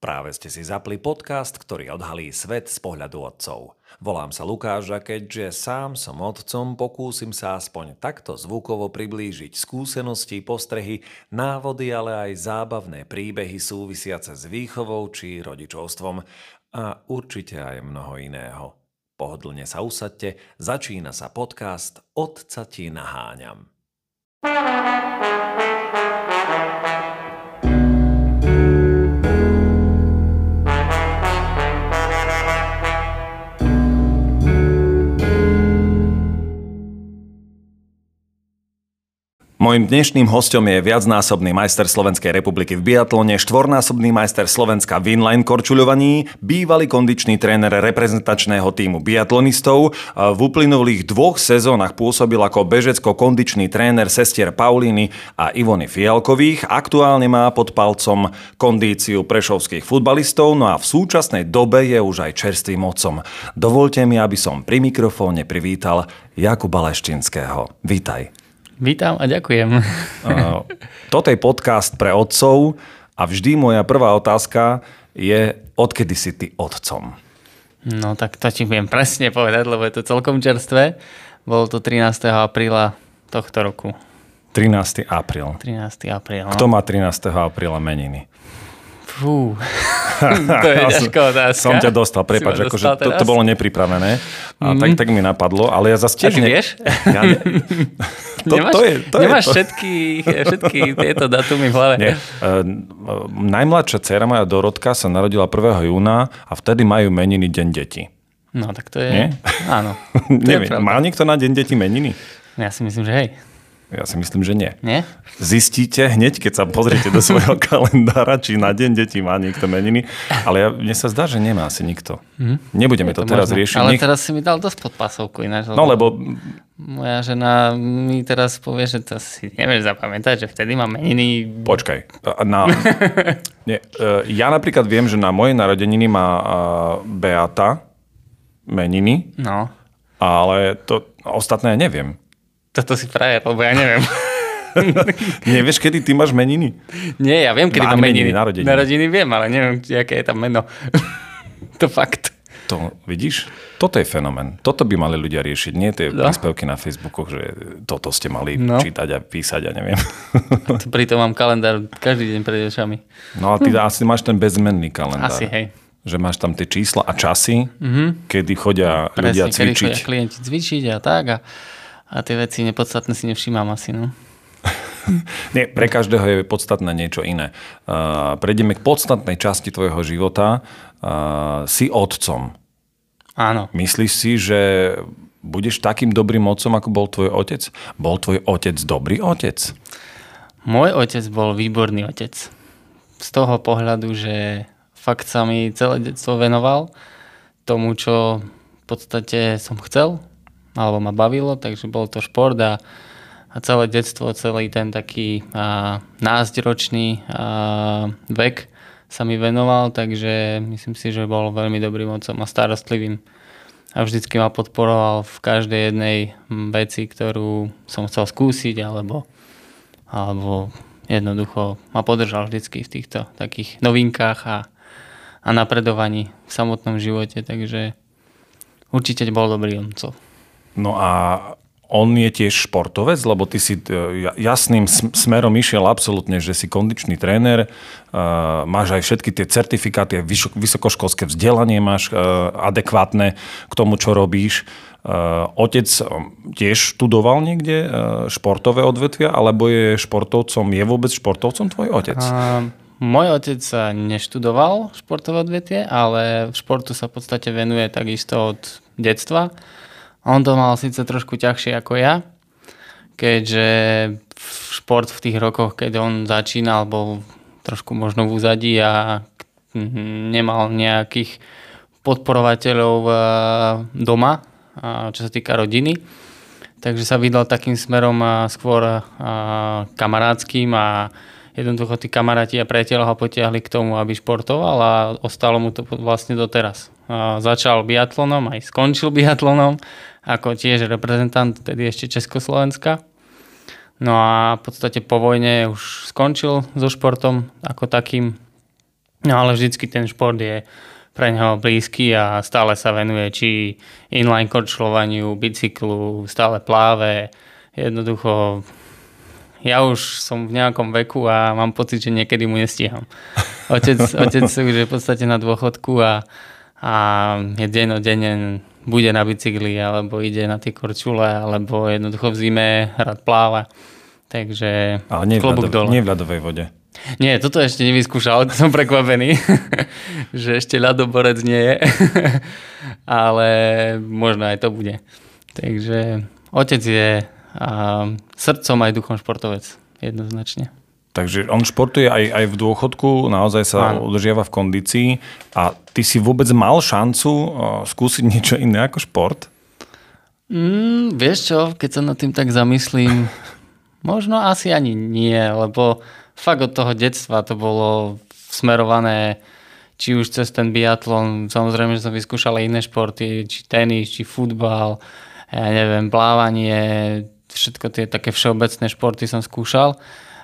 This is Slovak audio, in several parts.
Práve ste si zapli podcast, ktorý odhalí svet z pohľadu otcov. Volám sa Lukáš a keďže sám som otcom, pokúsim sa aspoň takto zvukovo priblížiť skúsenosti, postrehy, návody, ale aj zábavné príbehy súvisiace s výchovou či rodičovstvom a určite aj mnoho iného. Pohodlne sa usadte, začína sa podcast Otca ti naháňam. Mojím dnešným hostom je viacnásobný majster Slovenskej republiky v biatlone, štvornásobný majster Slovenska v inline korčuľovaní, bývalý kondičný tréner reprezentačného týmu biatlonistov. V uplynulých dvoch sezónach pôsobil ako bežecko-kondičný tréner sestier Paulíny a Ivony Fialkových. Aktuálne má pod palcom kondíciu prešovských futbalistov, no a v súčasnej dobe je už aj čerstvým otcom. Dovolte mi, aby som pri mikrofóne privítal Jakuba Leštinského. Vítaj. Vítam a ďakujem. Toto je podcast pre otcov a vždy moja prvá otázka je, odkedy si ty otcom? No tak to ti viem presne povedať, lebo je to celkom čerstvé. Bolo to 13. apríla tohto roku. 13. apríl. 13. apríl. No. Kto má 13. apríla meniny? Fú, to je ťažká otázka. Som ťa dostal, prepáč, akože to, to bolo nepripravené. A mm. tak, tak mi napadlo, ale ja zase tiež... Ne... vieš? Ja ne... to, nemáš, to je, to nemáš je to. Všetky, všetky tieto datumy v hlave? Nie. Uh, najmladšia dcera moja Dorotka sa narodila 1. júna a vtedy majú meniny Deň detí. No, tak to je... Nie? Áno. To Neviem, má niekto na Deň detí meniny? Ja si myslím, že hej. Ja si myslím, že nie. Nie? Zistíte hneď, keď sa pozriete do svojho kalendára, či na deň detí má niekto meniny. Ale ja, mne sa zdá, že nemá asi nikto. Hm? Nebudeme to, to teraz možno. riešiť. Ale Nech... teraz si mi dal dosť pod pasovku ináč. No lebo... Moja žena mi teraz povie, že to si nevieš zapamätať, že vtedy má meniny... Počkaj. Na... nie, e, ja napríklad viem, že na moje narodeniny má Beata meniny. No. Ale to ostatné neviem. Toto si frajer, lebo ja neviem. Nevieš, kedy ty máš meniny? Nie, ja viem, kedy mám meniny. Narodeniny. Narodeniny viem, ale neviem, aké je tam meno. to fakt. To vidíš? Toto je fenomén. Toto by mali ľudia riešiť. Nie tie no. príspevky na Facebooku, že toto ste mali no. čítať a písať, ja neviem. a pritom mám kalendár každý deň pred očami. No a ty hm. asi máš ten bezmenný kalendár. Asi, hej. Že máš tam tie čísla a časy, mm-hmm. kedy chodia Presne, ľudia cvičiť. Kedy chodia klienti cvičiť a tak. A a tie veci nepodstatné si nevšímam asi, no. Nie, pre každého je podstatné niečo iné. Uh, prejdeme k podstatnej časti tvojho života. Uh, si otcom. Áno. Myslíš si, že budeš takým dobrým otcom, ako bol tvoj otec? Bol tvoj otec dobrý otec? Môj otec bol výborný otec. Z toho pohľadu, že fakt sa mi celé detstvo venoval tomu, čo v podstate som chcel alebo ma bavilo, takže bol to šport a, a celé detstvo, celý ten taký a, násťročný a, vek sa mi venoval, takže myslím si, že bol veľmi dobrým otcom a starostlivým. A vždycky ma podporoval v každej jednej veci, ktorú som chcel skúsiť, alebo, alebo jednoducho ma podržal vždycky v týchto takých novinkách a, a napredovaní v samotnom živote, takže určite bol dobrý otcov. No a on je tiež športovec, lebo ty si e, jasným smerom išiel absolútne, že si kondičný tréner, uh, máš aj všetky tie certifikáty, vysokoškolské vzdelanie máš uh, adekvátne k tomu, čo robíš. Otec tiež študoval niekde športové odvetvia, alebo je športovcom, je vôbec športovcom tvoj otec? Uh, môj otec sa neštudoval športové odvetvie, ale v športu sa v podstate venuje takisto od detstva. On to mal síce trošku ťažšie ako ja, keďže šport v tých rokoch, keď on začínal, bol trošku možno v úzadí a nemal nejakých podporovateľov eh, doma, čo sa týka rodiny. Takže sa vydal takým smerom skôr eh, kamarádským a jednoducho tí kamaráti a priateľa ho potiahli k tomu, aby športoval a ostalo mu to vlastne doteraz. Začal biatlonom, aj skončil biatlonom, ako tiež reprezentant tedy ešte Československa. No a v podstate po vojne už skončil so športom ako takým. No ale vždycky ten šport je pre neho blízky a stále sa venuje či inline korčľovaniu, bicyklu, stále pláve. Jednoducho ja už som v nejakom veku a mám pocit, že niekedy mu nestíham. Otec, otec už je v podstate na dôchodku a, a je dennodenne bude na bicykli, alebo ide na tie korčule, alebo jednoducho v zime hrať pláva. Takže Ale nie v, ľadov, nie v ľadovej vode. Nie, toto ešte nevyskúšal, som prekvapený, že ešte ľadoborec nie je, ale možno aj to bude. Takže otec je a, srdcom aj duchom športovec, jednoznačne. Takže on športuje aj, aj v dôchodku, naozaj sa Áno. udržiava v kondícii. A ty si vôbec mal šancu uh, skúsiť niečo iné ako šport? Mm, vieš čo, keď sa nad tým tak zamyslím, možno asi ani nie, lebo fakt od toho detstva to bolo smerované či už cez ten biatlon, samozrejme, že som vyskúšal aj iné športy, či tenis, či futbal, ja neviem, plávanie, všetko tie také všeobecné športy som skúšal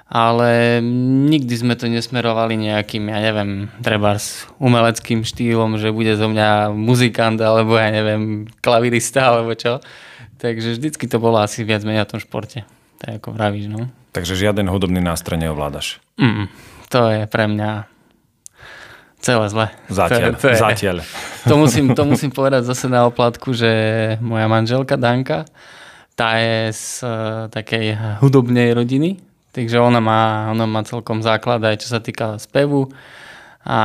ale nikdy sme to nesmerovali nejakým, ja neviem, treba s umeleckým štýlom, že bude zo mňa muzikant, alebo ja neviem, klavirista, alebo čo. Takže vždycky to bolo asi viac menej o tom športe. Tak ako vravíš, no. Takže žiaden hudobný nástroj neovládaš? Mm, to je pre mňa celé zle. Zatiaľ. To, to, je, Zatiaľ. To, musím, to musím povedať zase na oplatku, že moja manželka Danka, tá je z uh, takej hudobnej rodiny, Takže ona má, ona má celkom základ aj čo sa týka spevu a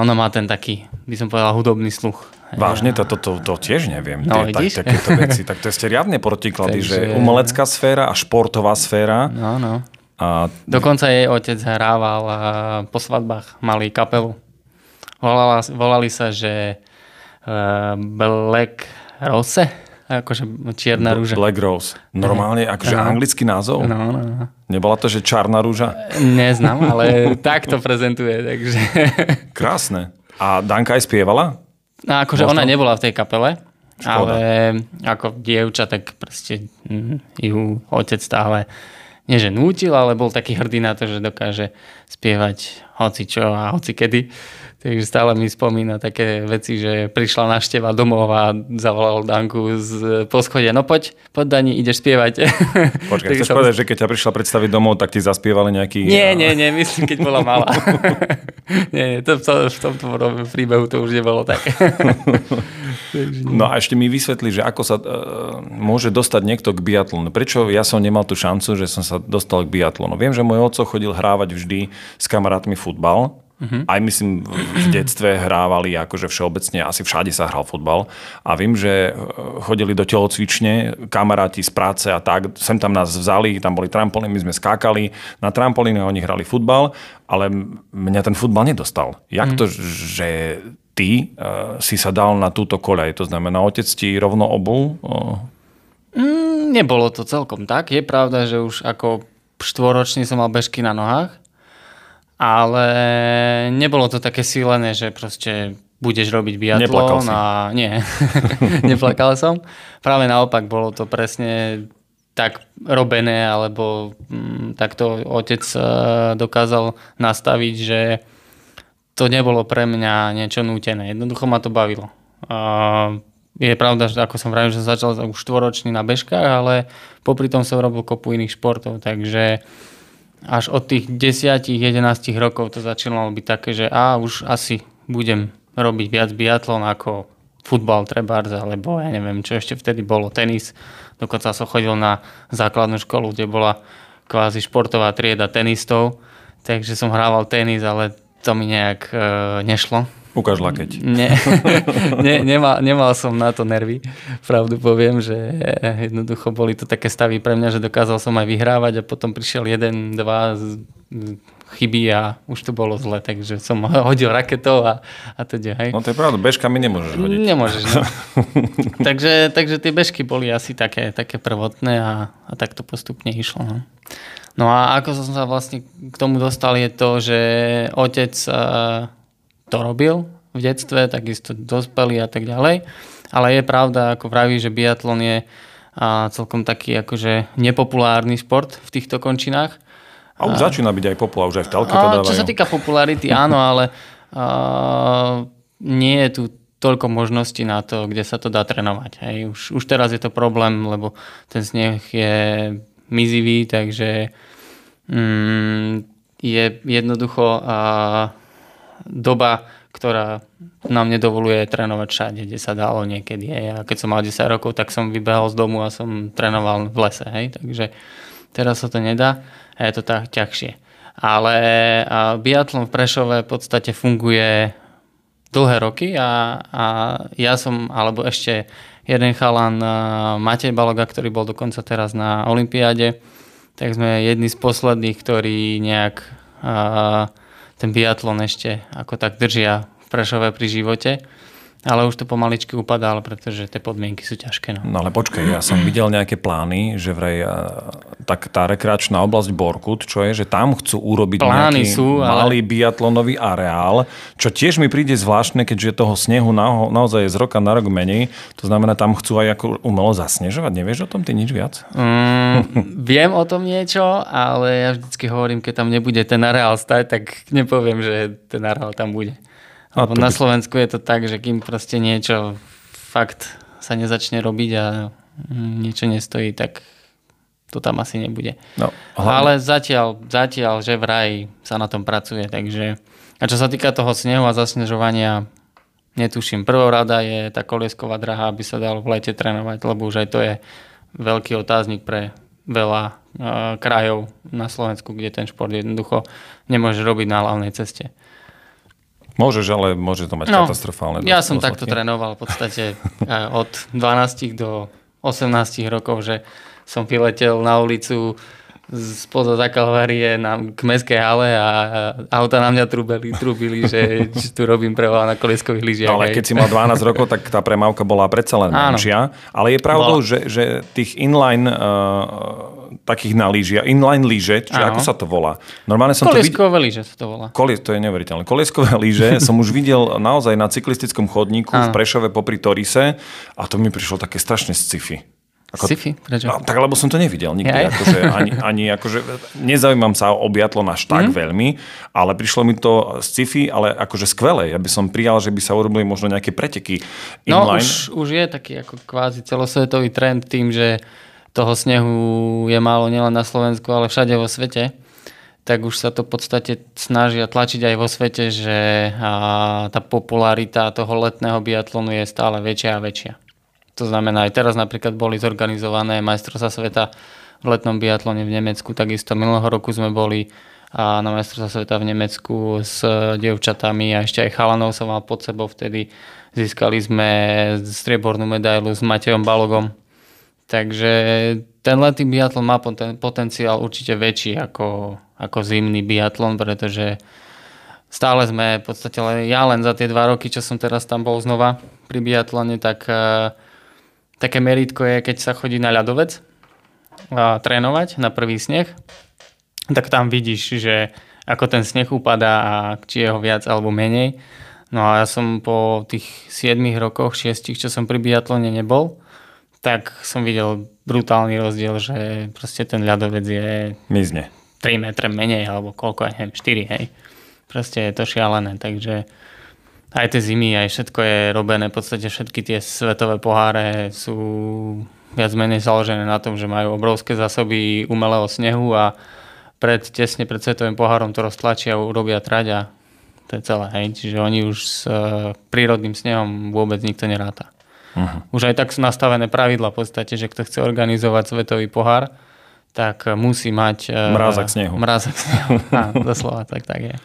ona má ten taký, by som povedal, hudobný sluch. Vážne? To, to, to, to tiež neviem. No, Tie, tak, takéto veci. Tak to ste riadne protiklady, Takže... že umelecká sféra a športová sféra. No, no. A... Dokonca jej otec hrával po svadbách mali kapelu. Volala, volali sa, že uh, Black Rose akože čierna rúža. Black Rose. Normálne, akože no. anglický názov? No, no, no. Nebola to, že čarná rúža? Neznám, ale tak to prezentuje, takže... Krásne. A Danka aj spievala? No, akože Možno? ona nebola v tej kapele, Škoda. ale ako dievča, tak proste hm, ju otec stále nie že nútil, ale bol taký hrdý na to, že dokáže spievať hoci čo a hoci kedy. Takže stále mi spomína také veci, že prišla našteva domov a zavolal Danku z poschodia. No poď, poď Dani, ideš spievať. Počkaj, chceš som... povedať, že keď ťa prišla predstaviť domov, tak ti zaspievali nejaký... Nie, nie, nie, myslím, keď bola malá. nie, to, to, v tomto príbehu to už nebolo tak. no a ešte mi vysvetli, že ako sa uh, môže dostať niekto k biatlonu. Prečo ja som nemal tú šancu, že som sa dostal k biatlonu? Viem, že môj oco chodil hrávať vždy s kamarátmi futbal, Uh-huh. Aj myslím, v detstve hrávali akože všeobecne, asi všade sa hral futbal. A viem, že e, chodili do telocvične kamaráti z práce a tak, sem tam nás vzali, tam boli trampolíny, my sme skákali na trampolíne, oni hrali futbal, ale mňa ten futbal nedostal. Jak uh-huh. to, že ty uh, si sa dal na túto koľaj? To znamená, otec ti rovno obul? Uh... Mm, nebolo to celkom tak. Je pravda, že už ako štvoročný som mal bežky na nohách, ale nebolo to také sílené, že proste budeš robiť biatlon. A... Nie, neplakal som. Práve naopak, bolo to presne tak robené, alebo mm, takto otec uh, dokázal nastaviť, že to nebolo pre mňa niečo nútené. Jednoducho ma to bavilo. Uh, je pravda, že ako som vravil, že začal už štvoročný na bežkách, ale popri tom som robil kopu iných športov, takže až od tých 10-11 rokov to začínalo byť také, že a už asi budem robiť viac biatlon ako futbal trebárs, alebo ja neviem, čo ešte vtedy bolo, tenis. Dokonca som chodil na základnú školu, kde bola kvázi športová trieda tenistov, takže som hrával tenis, ale to mi nejak e, nešlo Ukáž lakeť. Ne, ne, nemal, nemal som na to nervy. Pravdu poviem, že jednoducho boli to také stavy pre mňa, že dokázal som aj vyhrávať a potom prišiel jeden, dva chyby a už to bolo zle, takže som hodil raketov a, a teda, hej. No to je pravda, bežkami nemôžeš hodiť. Nemôžeš, no. takže, takže tie bežky boli asi také, také prvotné a, a tak to postupne išlo. No. no a ako som sa vlastne k tomu dostal je to, že otec to robil v detstve, takisto dospelý a tak ďalej. Ale je pravda, ako vraví, že biatlon je a celkom taký akože nepopulárny šport v týchto končinách. A už a... začína byť aj populár, už aj v telke to dávajú. Čo sa týka popularity, áno, ale uh, nie je tu toľko možností na to, kde sa to dá trénovať. Hej. Už, už teraz je to problém, lebo ten sneh je mizivý, takže mm, je jednoducho a, doba, ktorá nám nedovoluje trénovať všade, kde sa dalo niekedy. Hej. A keď som mal 10 rokov, tak som vybehol z domu a som trénoval v lese. Hej. Takže teraz sa to nedá a je to tak ťažšie. Ale biatlon v Prešove v podstate funguje dlhé roky a, a ja som, alebo ešte jeden chalan, Matej Baloga, ktorý bol dokonca teraz na Olympiáde, tak sme jedni z posledných, ktorí nejak a, ten biatlon ešte ako tak držia v Prešove pri živote. Ale už to pomaličky upadá, pretože tie podmienky sú ťažké. No. no ale počkaj, ja som videl nejaké plány, že vraj tak tá rekreačná oblasť Borkut, čo je, že tam chcú urobiť plány nejaký sú, malý ale... biatlonový areál, čo tiež mi príde zvláštne, keďže toho snehu na, naozaj je z roka na rok menej. To znamená, tam chcú aj ako umelo zasnežovať. Nevieš o tom ty nič viac? Mm, viem o tom niečo, ale ja vždycky hovorím, keď tam nebude ten areál stať, tak nepoviem, že ten areál tam bude. Lebo na Slovensku je to tak, že kým proste niečo fakt sa nezačne robiť a niečo nestojí, tak to tam asi nebude. No, Ale zatiaľ, zatiaľ, že vraj sa na tom pracuje, takže a čo sa týka toho snehu a zasnežovania, netuším. Prvou rada je tá koliesková draha, aby sa dalo v lete trénovať, lebo už aj to je veľký otáznik pre veľa uh, krajov na Slovensku, kde ten šport jednoducho nemôže robiť na hlavnej ceste. Môžeš, ale môže to mať no, katastrofálne Ja som takto trénoval v podstate od 12 do 18 rokov, že som vyletel na ulicu spoza za Kalvárie na, k meskej hale a auta na mňa trúbili, trúbili že, tu robím prevala na kolieskových lyžiach. No, ale keď si mal 12 rokov, tak tá premávka bola predsa len menšia. Ale je pravdou, že, že tých inline uh, takých na lyžia, inline lyže, čiže ako sa to volá? Normálne som Kolieskové to lyže sa to volá. Kolie, to je neuveriteľné. Kolieskové lyže som už videl naozaj na cyklistickom chodníku Áno. v Prešove popri Torise a to mi prišlo také strašne sci-fi. Ako, Sci-fi? Prečo? No, tak lebo som to nevidel nikdy. Ja. Akože, ani, ani akože, nezaujímam sa o biatlon až tak mm. veľmi, ale prišlo mi to sci-fi, ale akože skvelé. Ja by som prijal, že by sa urobili možno nejaké preteky no, inline. No už, už je taký ako kvázi celosvetový trend tým, že toho snehu je málo nielen na Slovensku, ale všade vo svete, tak už sa to v podstate snažia tlačiť aj vo svete, že tá popularita toho letného biatlonu je stále väčšia a väčšia. To znamená, aj teraz napríklad boli zorganizované majstrovstvá sveta v letnom biatlone v Nemecku, takisto minulého roku sme boli a na majstrovstvá sveta v Nemecku s dievčatami a ešte aj chalanov som mal pod sebou vtedy. Získali sme striebornú medailu s Matejom Balogom, Takže ten letný biatlon má poten, potenciál určite väčší ako, ako zimný biatlon, pretože stále sme v podstate, ja len za tie dva roky, čo som teraz tam bol znova pri biatlone, tak uh, také meritko je, keď sa chodí na ľadovec a trénovať na prvý sneh, tak tam vidíš, že ako ten sneh upadá a či je ho viac alebo menej. No a ja som po tých 7 rokoch, 6, čo som pri biatlone nebol, tak som videl brutálny rozdiel, že proste ten ľadovec je... Mizne. 3 metre menej, alebo koľko, neviem, 4, hej. Proste je to šialené, takže aj tie zimy, aj všetko je robené, v podstate všetky tie svetové poháre sú viac menej založené na tom, že majú obrovské zásoby umelého snehu a pred, tesne pred svetovým pohárom to roztlačia urobia trať a to je celé, hej. Čiže oni už s uh, prírodným snehom vôbec nikto neráta. Uh-huh. Už aj tak sú nastavené pravidla v podstate, že kto chce organizovať svetový pohár, tak musí mať... E, mrázak snehu. Mrázak snehu, Á, doslova, tak, tak je.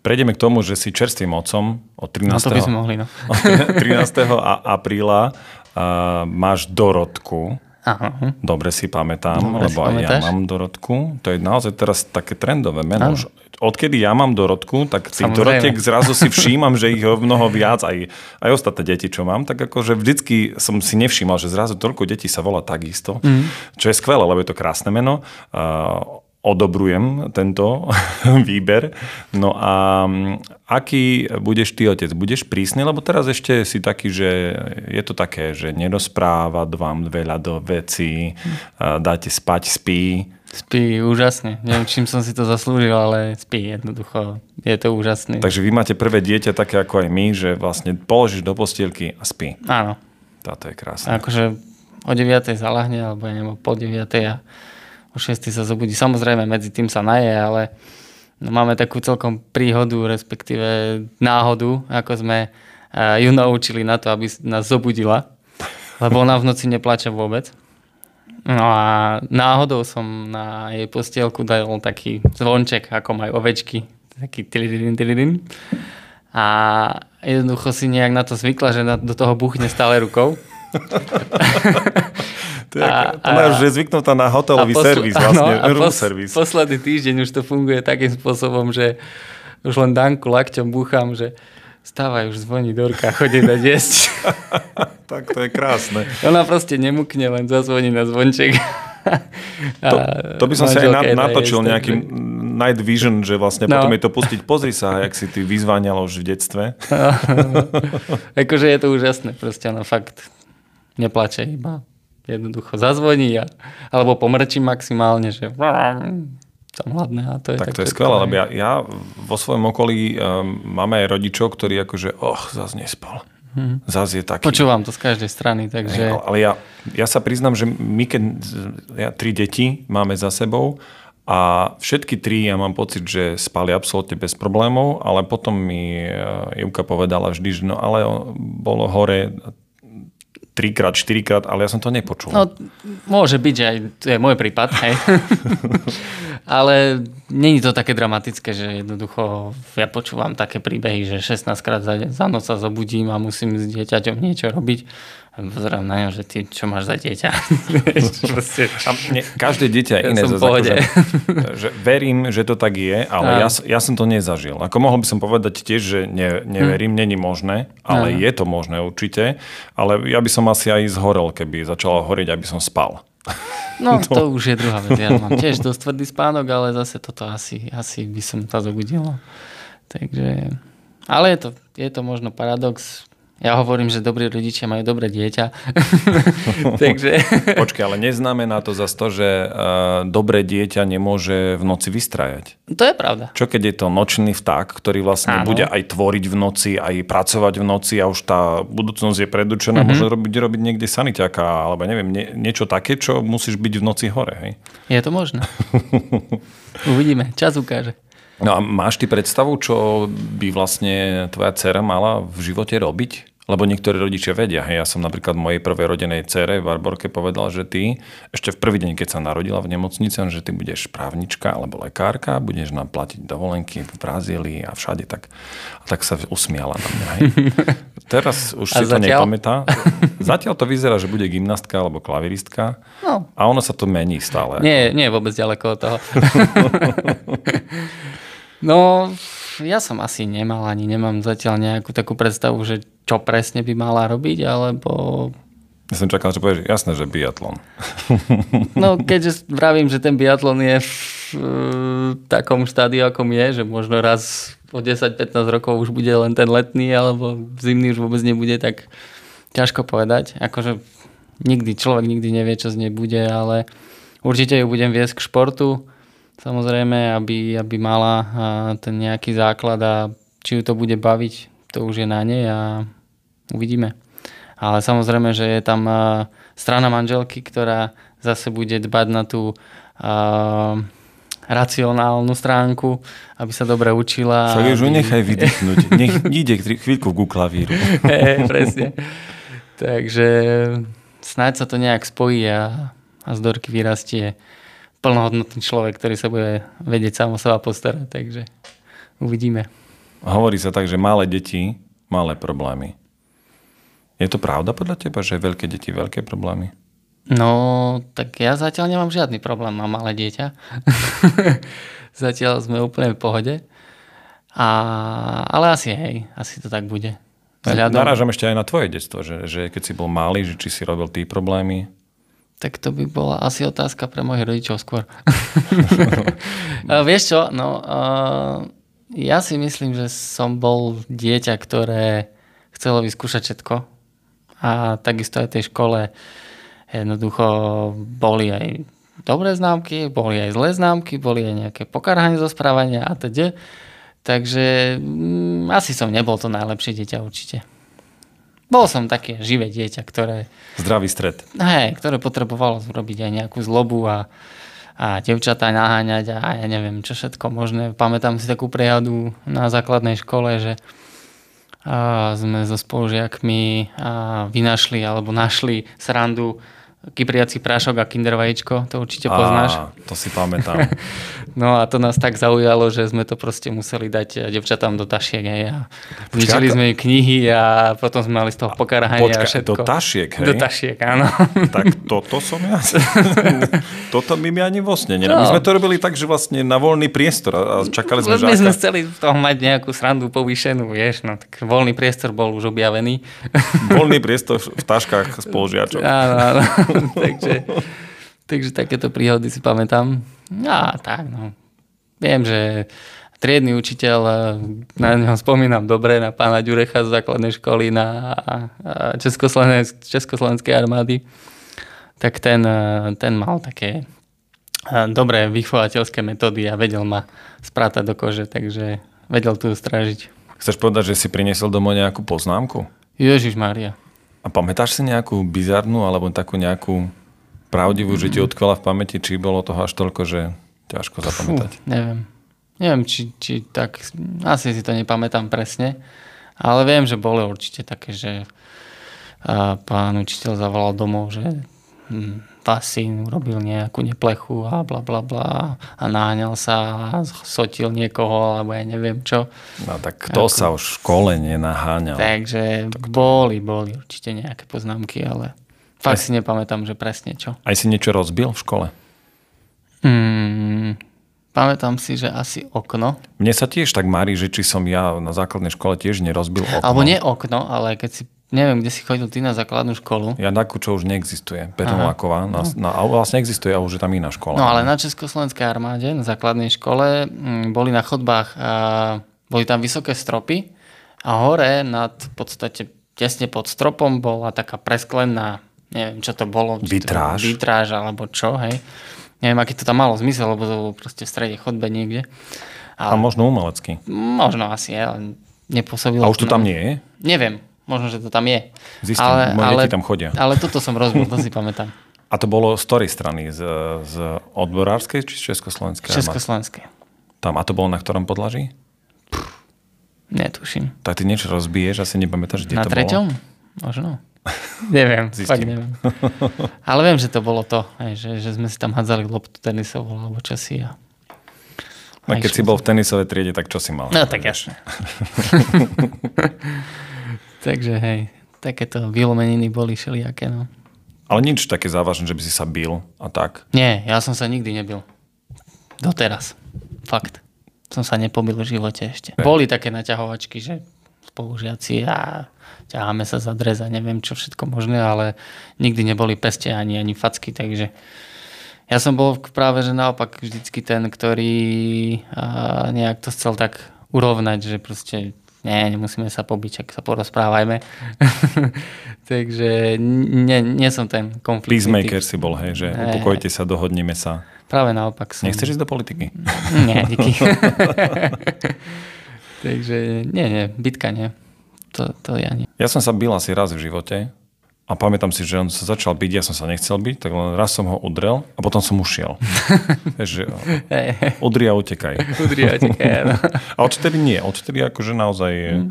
Prejdeme k tomu, že si čerstvým otcom od 13. No to by sme mohli, no. 13. apríla uh, máš dorodku. Aha. Dobre si pamätám, Dobre lebo si aj pamätáš? ja mám dorodku. To je naozaj teraz také trendové meno. Už odkedy ja mám Dorotku, tak tých Dorotiek zrazu si všímam, že ich je mnoho viac, aj, aj ostatné deti, čo mám, tak akože vždycky som si nevšímal, že zrazu toľko detí sa volá takisto, mm. čo je skvelé, lebo je to krásne meno. Uh, odobrujem tento výber. No a aký budeš ty otec? Budeš prísny? Lebo teraz ešte si taký, že je to také, že nerozpráva vám veľa do veci, dáte spať, spí. Spí úžasne. Neviem, čím som si to zaslúžil, ale spí jednoducho. Je to úžasné. Takže vy máte prvé dieťa také ako aj my, že vlastne položíš do postielky a spí. Áno. Táto je krásne. Akože o 9. zalahne, alebo ja neviem, po 9. a o 6. sa zobudí. Samozrejme, medzi tým sa naje, ale no, máme takú celkom príhodu, respektíve náhodu, ako sme uh, ju naučili na to, aby nás zobudila. Lebo ona v noci neplače vôbec. No a náhodou som na jej postielku dal taký zvonček, ako majú ovečky. Taký tilidin, tilidin. A jednoducho si nejak na to zvykla, že do toho buchne stále rukou. to je, a, to máš, že zvyknutá na hotelový posl- servis, vlastne, no, room pos- servis. Posledný týždeň už to funguje takým spôsobom, že už len danku lakťom búcham, že stávaj, už zvoní Dorka, chodí na jesť. tak to je krásne. Ona proste nemukne, len zazvoní na zvonček. to, to by som si aj na, natočil nejaký night vision, že vlastne no. potom je to pustiť. Pozri sa, jak si ty vyzváňala už v detstve. No, no. akože je to úžasné, proste ona fakt neplače iba jednoducho zazvoní a, alebo pomrčí maximálne, že tam hladné a to je tak, tak to je skvelé, lebo ja, ja vo svojom okolí um, máme aj rodičov, ktorí akože, och, zase nespal. Hmm. Zas je taký. Počúvam to z každej strany, takže... Ale ja, ja sa priznám, že my keď ja, tri deti máme za sebou a všetky tri ja mám pocit, že spali absolútne bez problémov, ale potom mi Júka povedala vždy, že no ale bolo hore trikrát, štyrikrát, ale ja som to nepočul. No, môže byť, že aj to je môj prípad, hej. ale není to také dramatické, že jednoducho ja počúvam také príbehy, že 16 krát za, za noc sa zobudím a musím s dieťaťom niečo robiť pozerám na ňo, že ty čo máš za dieťa. nie, každé dieťa je iné. Ja som Akože, že verím, že to tak je, ale ja, ja som to nezažil. Ako mohol by som povedať tiež, že ne, neverím, hm. není možné, ale Aha. je to možné určite. Ale ja by som asi aj zhorel, keby začalo horiť, aby som spal. No to, to už je druhá vec. Ja mám tiež dosť tvrdý spánok, ale zase toto asi, asi by som sa zobudil. Takže... Ale je to, je to možno paradox ja hovorím, že dobrí rodičia majú dobré dieťa. Takže... Počkaj, ale neznamená to zase to, že uh, dobré dieťa nemôže v noci vystrajať. To je pravda. Čo keď je to nočný vták, ktorý vlastne Áno. bude aj tvoriť v noci, aj pracovať v noci a už tá budúcnosť je predurčená, mm-hmm. môže robiť, robiť niekde saniťaka, alebo neviem, nie, niečo také, čo musíš byť v noci hore. Hej? Je to možné. Uvidíme, čas ukáže. No a máš ty predstavu, čo by vlastne tvoja dcera mala v živote robiť? Lebo niektorí rodičia vedia. Hej, ja som napríklad mojej prvej rodenej cere Barborke povedal, že ty ešte v prvý deň, keď sa narodila v nemocnici, že ty budeš právnička alebo lekárka, budeš nám platiť dovolenky v Brazílii a všade. Tak, a tak sa usmiala na mňa. Hej. Teraz už a si zatiaľ? to nepamätá. Zatiaľ to vyzerá, že bude gymnastka alebo klaviristka. No. A ono sa to mení stále. Nie, nie je vôbec ďaleko od toho. no, ja som asi nemal ani nemám zatiaľ nejakú takú predstavu, že čo presne by mala robiť, alebo... Ja som čakal, že povieš, jasné, že biatlon. No, keďže vravím, že ten biatlon je v takom štádiu, akom je, že možno raz o 10-15 rokov už bude len ten letný, alebo zimný už vôbec nebude, tak ťažko povedať. Akože nikdy, človek nikdy nevie, čo z nej bude, ale určite ju budem viesť k športu samozrejme, aby, aby mala ten nejaký základ a či ju to bude baviť, to už je na nej a uvidíme. Ale samozrejme, že je tam strana manželky, ktorá zase bude dbať na tú uh, racionálnu stránku, aby sa dobre učila. Však už aby... nechaj vydýchnuť. Nech ide chvíľku ku klavíru. hey, presne. Takže snáď sa to nejak spojí a, a z Dorky vyrastie plnohodnotný človek, ktorý sa bude vedieť sám o seba postarať, takže uvidíme. Hovorí sa tak, že malé deti, malé problémy. Je to pravda podľa teba, že veľké deti, veľké problémy? No, tak ja zatiaľ nemám žiadny problém, mám malé dieťa. zatiaľ sme úplne v pohode. A, ale asi hej, asi to tak bude. Vzhľadom... Narážam ešte aj na tvoje detstvo, že, že keď si bol malý, že či si robil tí problémy. Tak to by bola asi otázka pre mojich rodičov skôr. Vieš čo, no uh, ja si myslím, že som bol dieťa, ktoré chcelo vyskúšať všetko. A takisto aj tej škole jednoducho boli aj dobré známky, boli aj zlé známky, boli aj nejaké pokarhanie zo správania a teda. Takže mm, asi som nebol to najlepšie dieťa určite. Bol som také živé dieťa, ktoré... Zdravý stred. Hej, ktoré potrebovalo zrobiť aj nejakú zlobu a, a devčatá naháňať a ja neviem čo všetko možné. Pamätám si takú prejadu na základnej škole, že a sme so spolužiakmi a vynašli alebo našli srandu kypriaci prášok a kinder vajíčko, to určite poznáš. Á, to si pamätám. no a to nás tak zaujalo, že sme to proste museli dať devčatám do tašiek. Hej, a zničili sme im knihy a potom sme mali z toho pokarhania a všetko. do tašiek, hej? Do tašiek, áno. tak toto som ja. toto by mi ani vo sne no. My sme to robili tak, že vlastne na voľný priestor a čakali sme žáka. My sme chceli v toho mať nejakú srandu povýšenú, vieš, no tak voľný priestor bol už objavený. voľný priestor v taškách spolužiačov. Áno, áno. takže, takže takéto príhody si pamätám. A tak, no. Viem, že triedny učiteľ, na neho spomínam dobre, na pána Ďurecha z základnej školy na Československej armády, tak ten, ten mal také dobré vychovateľské metódy a vedel ma sprátať do kože, takže vedel tu stražiť. Chceš povedať, že si priniesol domov nejakú poznámku? Ježiš Maria. A pamätáš si nejakú bizarnú alebo takú nejakú pravdivú, že ti odkvala v pamäti, či bolo toho až toľko, že ťažko zapamätať? Fú, neviem. Neviem, či, či tak, asi si to nepamätám presne, ale viem, že boli určite také, že a pán učiteľ zavolal domov, že hm, vás syn urobil nejakú neplechu a bla bla bla a náňal sa a sotil niekoho alebo ja neviem čo. No tak kto Ako... sa už v škole nenaháňal? Takže tak boli, boli určite nejaké poznámky, ale fakt aj... si nepamätám, že presne čo. Aj si niečo rozbil v škole? Hmm, pamätám si, že asi okno. Mne sa tiež tak marí, že či som ja na základnej škole tiež nerozbil okno. Alebo nie okno, ale keď si Neviem, kde si chodil ty na základnú školu. Ja na čo už neexistuje. Petrovláková. Na, na, vlastne existuje, ale už je tam iná škola. No ale na Československej armáde, na základnej škole, m, mm, boli na chodbách, a, boli tam vysoké stropy a hore nad v podstate tesne pod stropom bola taká presklená, neviem čo to bolo. Vitráž. Vitráž alebo čo, hej. Neviem, aký to tam malo zmysel, lebo to bolo proste v strede chodbe niekde. Ale, a možno umelecký. Možno asi, ale nepôsobilo. A už to tam nie je? Neviem. Možno, že to tam je. Zistím, ale, ale, tam chodia. Ale toto som rozbil, to si pamätám. A to bolo z ktorej strany? Z, z odborárskej či z československej? Československej. Tam. A to bolo na ktorom podlaží? Netuším. Tak ty niečo rozbiješ, asi nepamätáš, kde na to treťom? bolo? Možno. Neviem, fakt neviem. Ale viem, že to bolo to, že, že sme si tam hádzali loptu tenisovú alebo časy. A... A keď si bol v tenisovej triede, tak čo si mal? No tak jasne. Takže hej, takéto vylomeniny boli všelijaké. No. Ale nič také závažné, že by si sa bil a tak? Nie, ja som sa nikdy nebil. Doteraz. Fakt. Som sa nepobil v živote ešte. Okay. Boli také naťahovačky, že spolužiaci a ťaháme sa za dres a neviem čo všetko možné, ale nikdy neboli peste ani, ani facky, takže ja som bol práve, že naopak vždycky ten, ktorý nejak to chcel tak urovnať, že proste nie, nemusíme sa pobiť, ak sa porozprávajme. Takže nie, nie som ten konflikt. Peacemaker si bol, hej, že hey, upokojte sa, dohodneme sa. Práve naopak som. Nechceš ísť do politiky? Nie, díky. Takže nie, nie, bitka nie. To, to ja nie. Ja som sa bil asi raz v živote a pamätám si, že on sa začal byť, ja som sa nechcel byť, tak len raz som ho udrel a potom som ušiel. že, udri a utekaj. udri a utekaj, no. A odtedy nie, odtedy akože naozaj mm.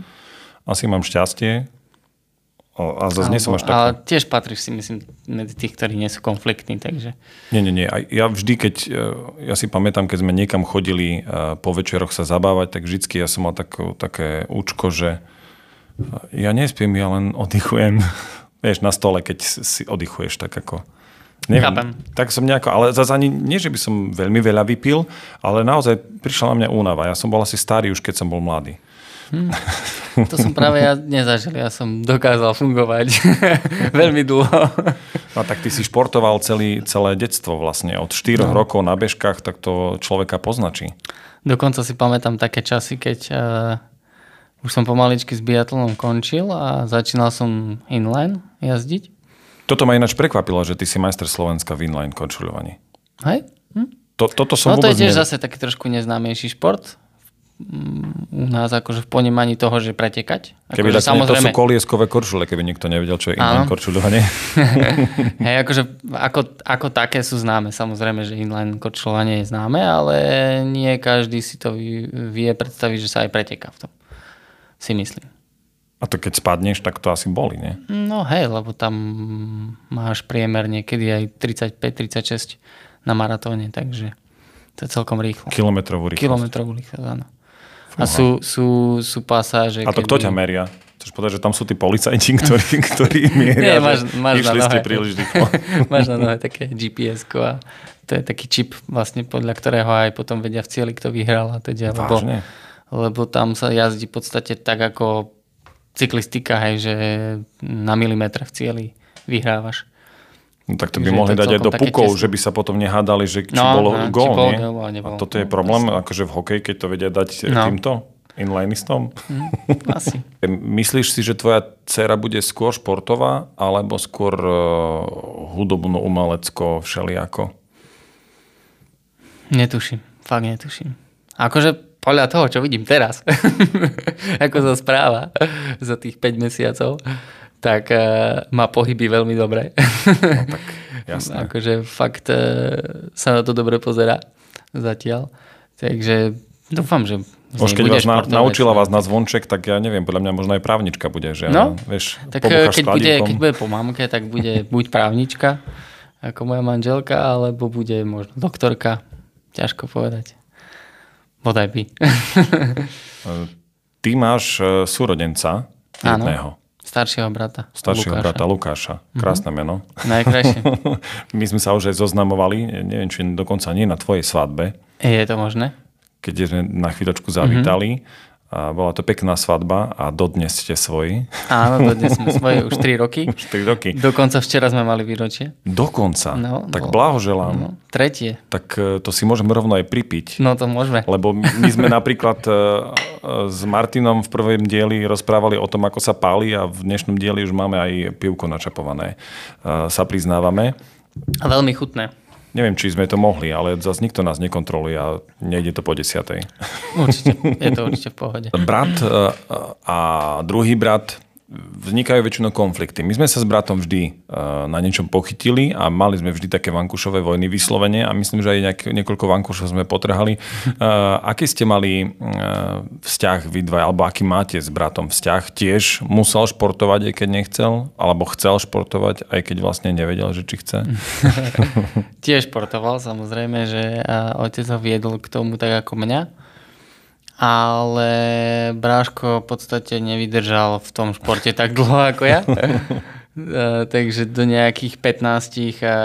asi mám šťastie a zase nie som až taký. Ale tiež patríš si, myslím, medzi tých, ktorí nie sú konfliktní, takže... Nie, nie, nie. Ja vždy, keď, e, ja si pamätám, keď sme niekam chodili e, po večeroch sa zabávať, tak vždycky ja som mal takú, také účko, že ja nespím, ja len oddychujem vieš, na stole, keď si oddychuješ tak ako... Neviem, Chápem. tak som nejako, ale zase ani nie, že by som veľmi veľa vypil, ale naozaj prišla na mňa únava. Ja som bol asi starý už, keď som bol mladý. Hmm. To som práve ja nezažil, ja som dokázal fungovať veľmi dlho. No tak ty si športoval celý, celé detstvo vlastne, od 4 no. rokov na bežkách, tak to človeka poznačí. Dokonca si pamätám také časy, keď uh, už som pomaličky s biatlonom končil a začínal som inline jazdiť. Toto ma ináč prekvapilo, že ty si majster Slovenska v inline korčuľovaní. Hej? Hm? To, toto som No to je tiež ne- zase taký trošku neznámejší šport. Mm, U nás akože v ponímaní toho, že pretekať. Keby Akože tak, to sú kolieskové korčule, keby nikto nevedel, čo je inline Áno. korčuľovanie. Hej, akože ako, ako také sú známe. Samozrejme, že inline korčulovanie je známe, ale nie každý si to vie predstaviť, že sa aj preteká v tom. Si myslím. A to keď spadneš, tak to asi boli, nie? No hej, lebo tam máš priemer niekedy aj 35-36 na maratóne, takže to je celkom rýchlo. Kilometrovú rýchlosť. Kilometrovú rýchlosť, áno. A sú, sú, sú pasáže... A to kto ťa meria? Chceš povedať, že tam sú tí policajti, ktorí, ktorí Nie, mieria, máš, že máš na išli ste nohe. príliš rýchlo. máš na nohe také gps a to je taký čip, vlastne podľa ktorého aj potom vedia v cieli, kto vyhral a teda, Vážne? lebo tam sa jazdí v podstate tak ako cyklistika, hej, že na milimetre v cieli vyhrávaš. No, tak to by Takže mohli to dať aj do pukov, že by sa potom nehádali, že či No, bolo no, či gól, bol nie? gól a A toto je No, problém, akože v hokeji, keď to vedia dať no. No. týmto inlineistom. Asi. Myslíš si, že tvoja dcera bude skôr športová, alebo skôr uh, hudobno-umelecko všelijako? Netuším, fakt netuším. Akože podľa toho, čo vidím teraz, ako sa správa za tých 5 mesiacov, tak uh, má pohyby veľmi dobré. Jasné. akože fakt uh, sa na to dobre pozera zatiaľ. Takže dúfam, že Už keď vás na, naučila vás na zvonček, tak ja neviem, podľa mňa možno aj právnička bude, že No, vieš, Tak eh, keď bude, keď bude po mamke, tak bude buď právnička, ako moja manželka, alebo bude možno doktorka. Ťažko povedať. Bodaj by. Ty máš e, súrodenca Áno. jedného, Staršieho brata. staršieho Lukáša. Mhm. brata Lukáša. Krásne meno. Najkrajšie. My sme sa už aj zoznamovali, neviem, či dokonca nie na tvojej svadbe, Je to možné? keď sme na chvíľočku Mhm. zavítali. A bola to pekná svadba a dodnes ste svoji. Áno, dodnes sme svoje už 3 roky. 4 roky. Dokonca včera sme mali výročie. Dokonca. No, tak bolo- blahoželám. No, tretie. Tak e, to si môžeme rovno aj pripiť. No to môžeme. Lebo my sme napríklad e, e, s Martinom v prvom dieli rozprávali o tom, ako sa páli a v dnešnom dieli už máme aj pivko načapované. Sa priznávame. Veľmi chutné. Neviem, či sme to mohli, ale zase nikto nás nekontroluje a nejde to po desiatej. Určite. Je to určite v pohode. Brat e, a druhý brat vznikajú väčšinou konflikty. My sme sa s bratom vždy e, na niečom pochytili a mali sme vždy také vankušové vojny vyslovene a myslím, že aj nejak, niekoľko vankušov sme potrhali. E, Aký ste mali e, vzťah vy dva, alebo aký máte s bratom vzťah? Tiež musel športovať, aj keď nechcel? Alebo chcel športovať, aj keď vlastne nevedel, že či chce? Tiež športoval, samozrejme, že otec ho viedol k tomu tak ako mňa. Ale Bráško v podstate nevydržal v tom športe tak dlho ako ja. E, Takže do nejakých 15 a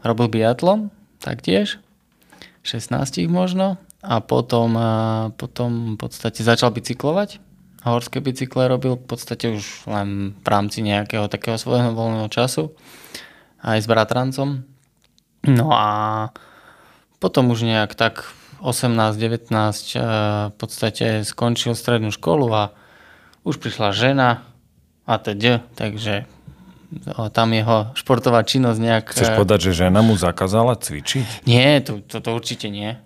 robil biatlon taktiež. 16 možno. A potom, a potom v podstate začal bicyklovať. Horské bicykle robil v podstate už len v rámci nejakého takého svojho voľného času. Aj s bratrancom. No a potom už nejak tak 18-19 eh, v podstate skončil strednú školu a už prišla žena a teda, takže eh, tam jeho športová činnosť nejak... Chceš eh, povedať, že žena mu zakázala cvičiť? Nie, to, to, to určite nie.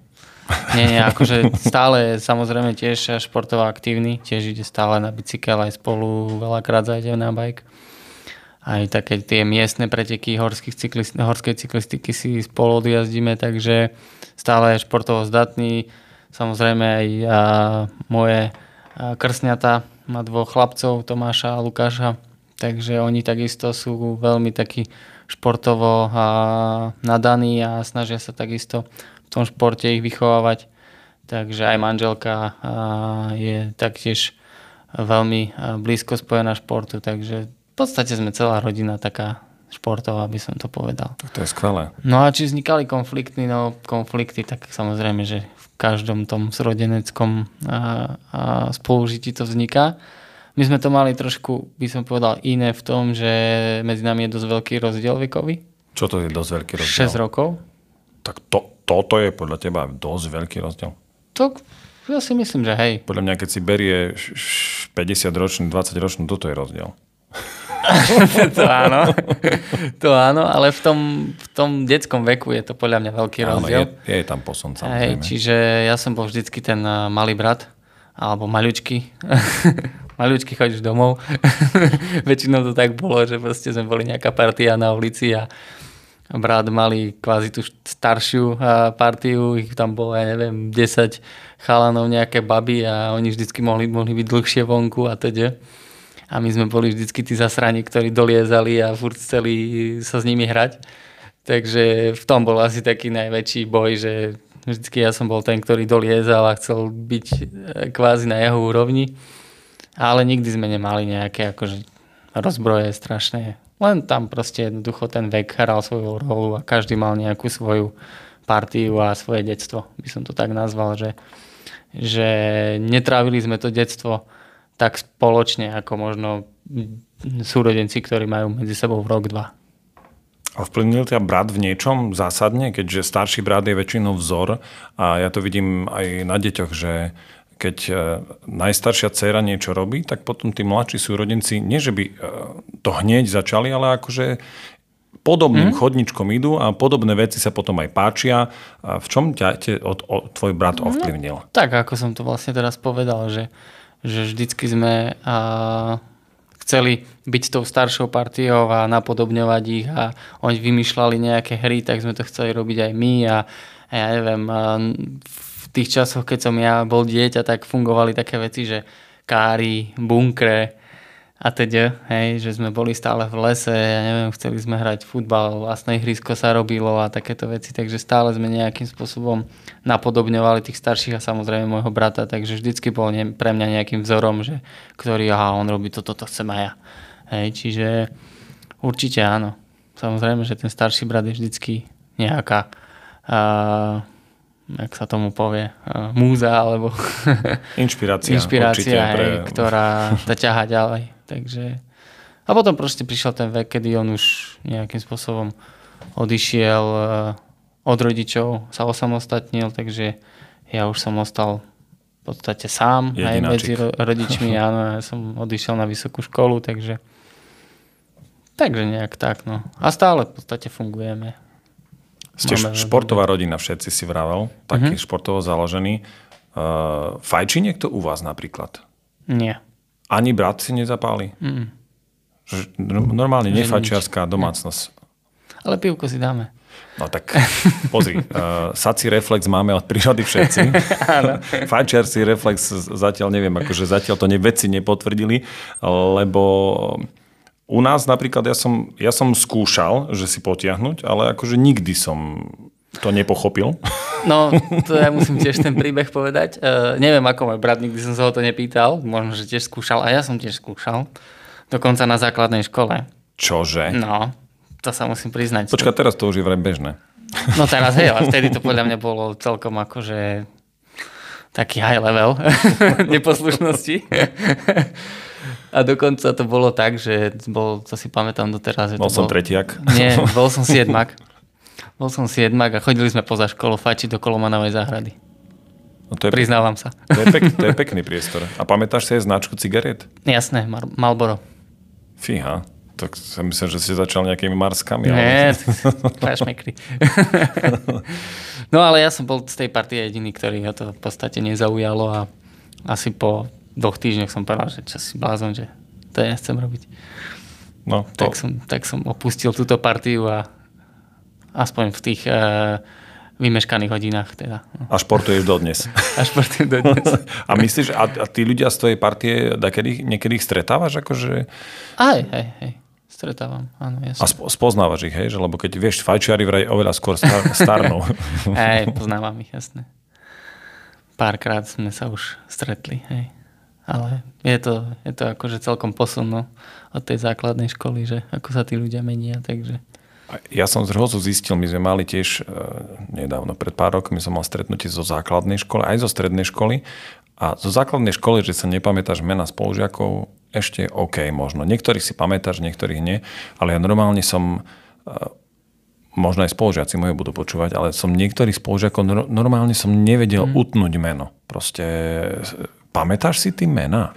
Nie, nie, akože stále samozrejme tiež športovo aktívny, tiež ide stále na bicykel, aj spolu veľakrát zajde na bike. Aj také tie miestne preteky horských cyklist, horskej cyklistiky si spolu odjazdíme, takže stále športovo zdatný. Samozrejme aj a, moje a, krsňata, má dvoch chlapcov, Tomáša a Lukáša, takže oni takisto sú veľmi takí športovo a, nadaní a snažia sa takisto v tom športe ich vychovávať. Takže aj manželka a, je taktiež veľmi blízko spojená športu, takže v podstate sme celá rodina taká športová, by som to povedal. Tak to je skvelé. No a či vznikali konflikty, no konflikty, tak samozrejme, že v každom tom zrodeneckom a, a spolužití to vzniká. My sme to mali trošku, by som povedal, iné v tom, že medzi nami je dosť veľký rozdiel vekový. Čo to je dosť veľký rozdiel? 6 rokov. Tak to, toto je podľa teba dosť veľký rozdiel. To ja si myslím, že hej. Podľa mňa, keď si berie š- š- 50 ročný, 20 ročný, toto je rozdiel. to áno. To áno, ale v tom, v tom detskom veku je to podľa mňa veľký áno, rozdiel. Je, je tam posun samozrejme. Hej, čiže ja som bol vždycky ten malý brat, alebo maľučky. maľučky chodíš domov. Väčšinou to tak bolo, že proste sme boli nejaká partia na ulici a brat mali kvázi tú staršiu partiu, ich tam bolo, ja neviem, 10 chalanov, nejaké baby a oni vždycky mohli, mohli byť dlhšie vonku a teda. A my sme boli vždycky tí zasrani, ktorí doliezali a furt chceli sa s nimi hrať. Takže v tom bol asi taký najväčší boj, že vždycky ja som bol ten, ktorý doliezal a chcel byť e, kvázi na jeho úrovni. Ale nikdy sme nemali nejaké akože rozbroje strašné len tam proste jednoducho ten vek hral svoju rolu a každý mal nejakú svoju partiu a svoje detstvo, by som to tak nazval, že, že netrávili sme to detstvo tak spoločne, ako možno súrodenci, ktorí majú medzi sebou rok, dva. Ovplyvnil ťa brat v niečom zásadne, keďže starší brat je väčšinou vzor a ja to vidím aj na deťoch, že keď e, najstaršia dcéra niečo robí, tak potom tí mladší súrodenci, nie že by e, to hneď začali, ale akože podobným mm. chodničkom idú a podobné veci sa potom aj páčia. A v čom ťa te, od, od, tvoj brat no, ovplyvnil? No, tak, ako som to vlastne teraz povedal, že, že vždycky sme a, chceli byť tou staršou partiou a napodobňovať ich a oni vymýšľali nejaké hry, tak sme to chceli robiť aj my a, a ja neviem, a, tých časoch, keď som ja bol dieťa, tak fungovali také veci, že káry, bunkre a teda, hej, že sme boli stále v lese, ja neviem, chceli sme hrať futbal, vlastné ihrisko sa robilo a takéto veci, takže stále sme nejakým spôsobom napodobňovali tých starších a samozrejme môjho brata, takže vždycky bol ne, pre mňa nejakým vzorom, že ktorý, aha, on robí toto, to chcem aj ja. Hej, čiže určite áno. Samozrejme, že ten starší brat je vždycky nejaká uh, jak sa tomu povie, múza alebo inšpirácia, inšpirácia hej, pre... ktorá ťa ťaha ďalej. Takže... A potom proste prišiel ten vek, kedy on už nejakým spôsobom odišiel od rodičov, sa osamostatnil, takže ja už som ostal v podstate sám aj medzi rodičmi. Áno, ja som odišiel na vysokú školu, takže takže nejak tak. No. A stále v podstate fungujeme. Ste Máme športová rodina, všetci si vravel, taký uh-huh. športovo založený. Uh, fajčí niekto u vás napríklad? Nie. Ani brat si nezapáli? Mm. Normálne nefajčiarská domácnosť. Ale pivko si dáme. No tak pozri, uh, sací reflex máme od prírody všetci. Fajčiarci reflex zatiaľ neviem, akože zatiaľ to ne, vedci nepotvrdili, lebo u nás napríklad ja som, ja som skúšal, že si potiahnuť, ale akože nikdy som to nepochopil. No, to ja musím tiež ten príbeh povedať. Uh, neviem, ako môj brat, nikdy som sa ho to nepýtal. Možno, že tiež skúšal. A ja som tiež skúšal. Dokonca na základnej škole. Čože? No, to sa musím priznať. Počkaj, teraz to už je vraj bežné. No teraz hej, ale vtedy to podľa mňa bolo celkom akože taký high level neposlušnosti. A dokonca to bolo tak, že bol, to si pamätám doteraz. Že bol to som bol, tretiak? Nie, bol som siedmak. Bol som siedmak a chodili sme poza školu fajčiť do Kolomanovej záhrady. No to je, Priznávam sa. To je, pek, to je pekný priestor. A pamätáš si aj značku cigariet? Jasné, Mar- Malboro. Fíha. Tak som myslel, že si začal nejakými marskami. Nie, ale... no ale ja som bol z tej partie jediný, ktorý ho to v podstate nezaujalo a asi po dvoch týždňoch som povedal, že čo si blázon, že to ja nechcem robiť. No, to... tak, som, tak som opustil túto partiu a aspoň v tých uh, vymeškaných hodinách. Teda. A športuješ dodnes. A športujem dodnes. a myslíš, a, a tí ľudia z tvojej partie dakedy, niekedy ich stretávaš? Akože... Aj, hej, hej. Stretávam, áno, jasne. A spo, spoznávaš ich, hej? Že, lebo keď vieš, fajčiari vraj oveľa skôr star, starnú. hej, poznávam ich, jasne. Párkrát sme sa už stretli, hej ale je to, je to akože celkom posun no, od tej základnej školy, že ako sa tí ľudia menia, takže... Ja som zhrozu zistil, my sme mali tiež e, nedávno, pred pár rokmi som mal stretnutie zo základnej školy, aj zo strednej školy a zo základnej školy, že sa nepamätáš mena spolužiakov, ešte OK možno. Niektorých si pamätáš, niektorých nie, ale ja normálne som e, možno aj spolužiaci moje budú počúvať, ale som niektorých spolužiakov normálne som nevedel mm. utnúť meno. Proste Pamätáš si ty mena?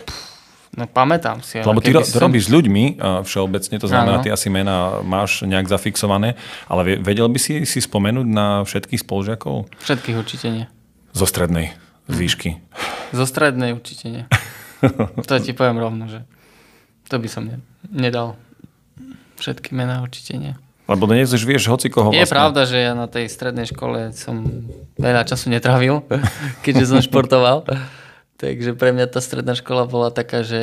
No pamätám si. Lebo ty ro- som... robíš s ľuďmi všeobecne, to znamená, ano. ty asi mená máš nejak zafixované, ale vedel by si si spomenúť na všetkých spolužiakov? Všetkých určite nie. Zo strednej, z výšky? Zo strednej určite nie. to ti poviem rovno, že to by som ne- nedal. Všetky mená určite nie. Lebo dnes už vieš hoci koho Je vlastne. pravda, že ja na tej strednej škole som veľa času netravil, keďže som športoval. Takže pre mňa tá stredná škola bola taká, že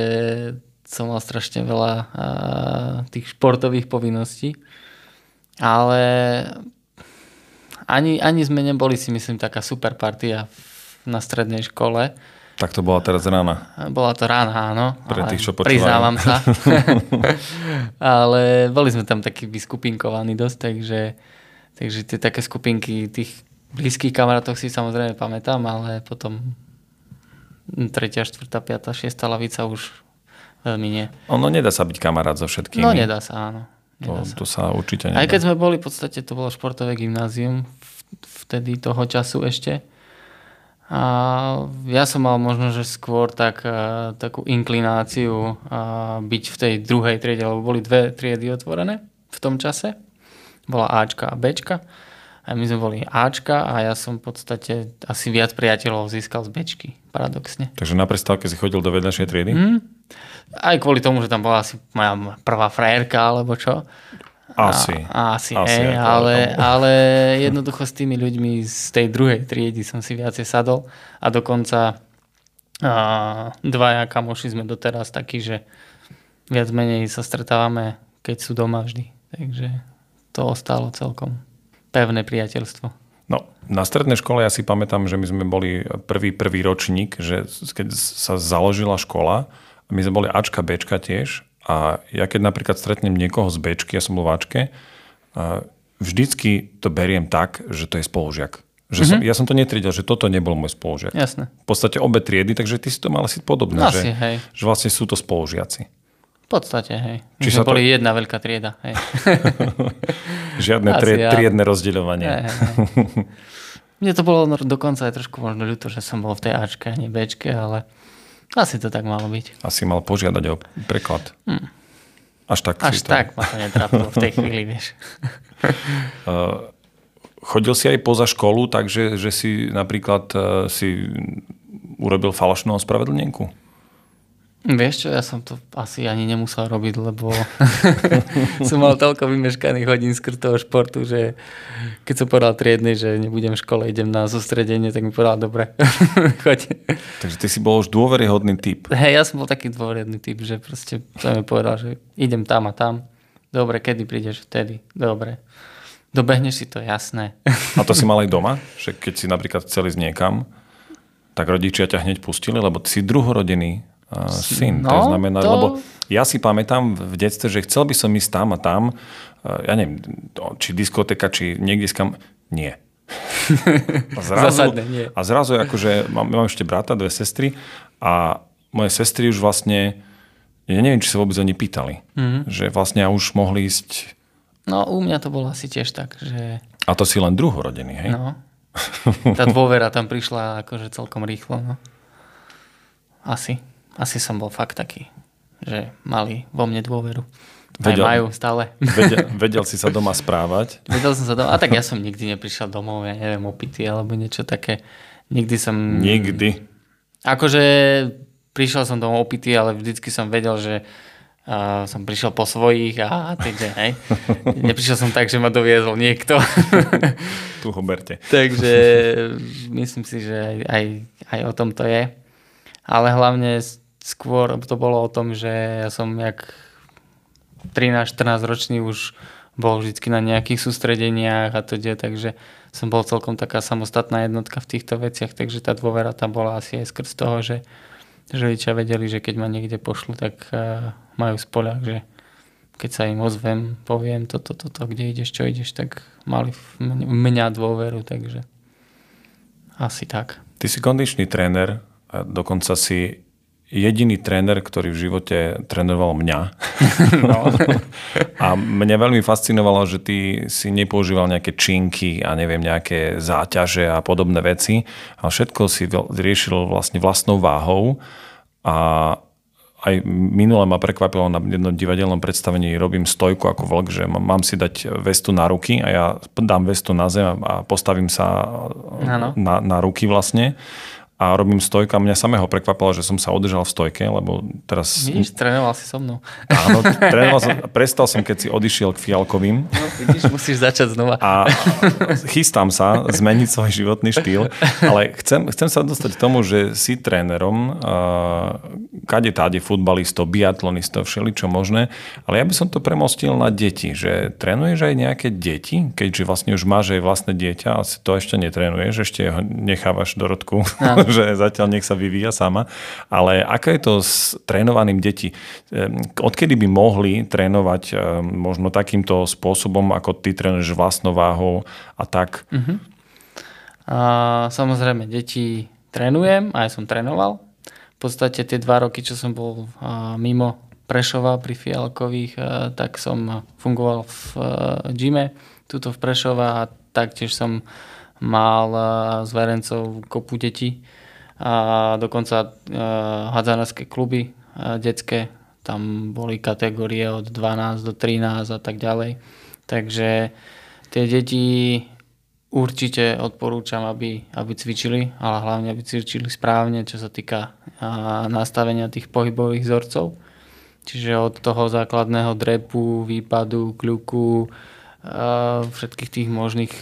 som mal strašne veľa a, tých športových povinností. Ale ani, ani sme neboli si myslím taká super partia na strednej škole. Tak to bola teraz rána. Bola to rána, áno. Pre tých, čo počúvajú. Priznávam sa. ale boli sme tam takí vyskupinkovaní dosť, takže, takže tie také skupinky tých blízkych kamarátov si samozrejme pamätám, ale potom tretia, štvrtá, piatá, šiestá lavica už veľmi nie. Ono nedá sa byť kamarát so všetkými. No nedá sa, áno. Nedá to, sa. to sa určite nedá. Aj keď sme boli, v podstate to bolo športové gymnázium, vtedy toho času ešte. A ja som mal možno, že skôr tak, takú inklináciu byť v tej druhej triede, lebo boli dve triedy otvorené v tom čase. Bola Ačka a Bčka. A my sme boli Ačka a ja som v podstate asi viac priateľov získal z Bčky, paradoxne. Takže na prestávke si chodil do vedľajšej triedy? Mm. Aj kvôli tomu, že tam bola asi moja prvá frajerka, alebo čo. Asi. A, asi, asi hej, ale, ale jednoducho s tými ľuďmi z tej druhej triedy som si viacej sadol a dokonca a, dvaja kamoši sme doteraz takí, že viac menej sa stretávame, keď sú doma vždy. Takže to ostalo celkom pevné priateľstvo. No, na strednej škole ja si pamätám, že my sme boli prvý, prvý ročník, že keď sa založila škola, my sme boli Ačka, Bčka tiež a ja keď napríklad stretnem niekoho z Bčky, ja som bol v Ačke, vždycky to beriem tak, že to je spolužiak. Že som, mm-hmm. Ja som to netriedil, že toto nebol môj spolužiak. Jasné. V podstate obe triedy, takže ty si to mal asi podobné. Asi, že, hej. že vlastne sú to spolužiaci. V podstate, hej. Či sme boli to... jedna veľká trieda. Hej. Žiadne tri, ja. triedne rozdeľovanie. Hej, hej, hej. Mne to bolo dokonca aj trošku možno ľúto, že som bol v tej Ačke a nie Bčke, ale asi to tak malo byť. Asi mal požiadať o preklad. Hmm. Až tak Až to... tak ma to netrápilo v tej chvíli, vieš. uh, chodil si aj poza školu, takže že si napríklad uh, si urobil falošnú ospravedlnenku? Vieš čo, ja som to asi ani nemusel robiť, lebo som mal toľko vymeškaných hodín z toho športu, že keď som povedal triedny, že nebudem v škole, idem na zostredenie, tak mi povedal, dobre, choď. Takže ty si bol už dôveryhodný typ. Hej, ja som bol taký dôveryhodný typ, že proste som mi povedal, že idem tam a tam. Dobre, kedy prídeš? Vtedy. Dobre. Dobehneš si to, jasné. A to si mal aj doma? Že keď si napríklad chceli ísť niekam, tak rodičia ťa hneď pustili, lebo ty si druhorodený uh, syn. No, to znamená, to... lebo ja si pamätám v detstve, že chcel by som ísť tam a tam, uh, ja neviem, či diskoteka, či niekde skam... Nie. A zrazu, Zasadne, nie. A zrazu akože, mám, mám ešte brata, dve sestry a moje sestry už vlastne, ja neviem, či sa vôbec oni pýtali, mm-hmm. že vlastne už mohli ísť... No u mňa to bolo asi tiež tak, že... A to si len druhorodený, hej? No. Tá dôvera tam prišla akože celkom rýchlo, no. Asi asi som bol fakt taký, že mali vo mne dôveru. Vedel, Aj majú stále. Vedel, vedel si sa doma správať? Vedel som sa doma. A tak ja som nikdy neprišiel domov, ja neviem, opity alebo niečo také. Nikdy som... Nikdy? Akože prišiel som domov opity, ale vždycky som vedel, že uh, som prišiel po svojich a takže, hej. Neprišiel som tak, že ma doviezol niekto. tu ho berte. takže myslím si, že aj, aj, aj o tom to je. Ale hlavne skôr to bolo o tom, že ja som jak 13-14 ročný už bol vždy na nejakých sústredeniach a teda, takže som bol celkom taká samostatná jednotka v týchto veciach, takže tá dôvera tam bola asi aj skrz toho, že, že rodičia vedeli, že keď ma niekde pošlu, tak uh, majú spoľah, že keď sa im ozvem, poviem toto, toto, to, kde ideš, čo ideš, tak mali v mňa dôveru, takže asi tak. Ty si kondičný tréner, a dokonca si jediný tréner, ktorý v živote trénoval mňa. No. a mňa veľmi fascinovalo, že ty si nepoužíval nejaké činky a neviem, nejaké záťaže a podobné veci, ale všetko si riešil vlastne vlastnou váhou a, aj minule ma prekvapilo na jednom divadelnom predstavení, robím stojku ako vlk, že mám si dať vestu na ruky a ja dám vestu na zem a postavím sa na, na ruky vlastne a robím stojka. Mňa samého prekvapilo, že som sa udržal v stojke, lebo teraz... Vidíš, trénoval si so mnou. Áno, trénoval som, prestal som, keď si odišiel k Fialkovým. No, vidíš, musíš začať znova. A chystám sa zmeniť svoj životný štýl, ale chcem, chcem sa dostať k tomu, že si trénerom, uh, kade táde futbalistov, biatlonistov, všeličo možné, ale ja by som to premostil na deti, že trénuješ aj nejaké deti, keďže vlastne už máš aj vlastné dieťa, asi to ešte netrénuješ, ešte ho nechávaš do rodku. že zatiaľ nech sa vyvíja sama. Ale ako je to s trénovaným deti? Odkedy by mohli trénovať možno takýmto spôsobom, ako ty trénuješ vlastnou váhou a tak? Uh-huh. A, samozrejme, deti trénujem, aj som trénoval. V podstate tie dva roky, čo som bol a, mimo Prešova pri Fialkových, a, tak som fungoval v a, gyme tuto v Prešova a taktiež som mal s Verencov kopu detí a dokonca hadzanárske kluby detské, tam boli kategórie od 12 do 13 a tak ďalej. Takže tie deti určite odporúčam, aby, aby cvičili, ale hlavne aby cvičili správne, čo sa týka nastavenia tých pohybových vzorcov. Čiže od toho základného drepu, výpadu, kľuku, všetkých tých možných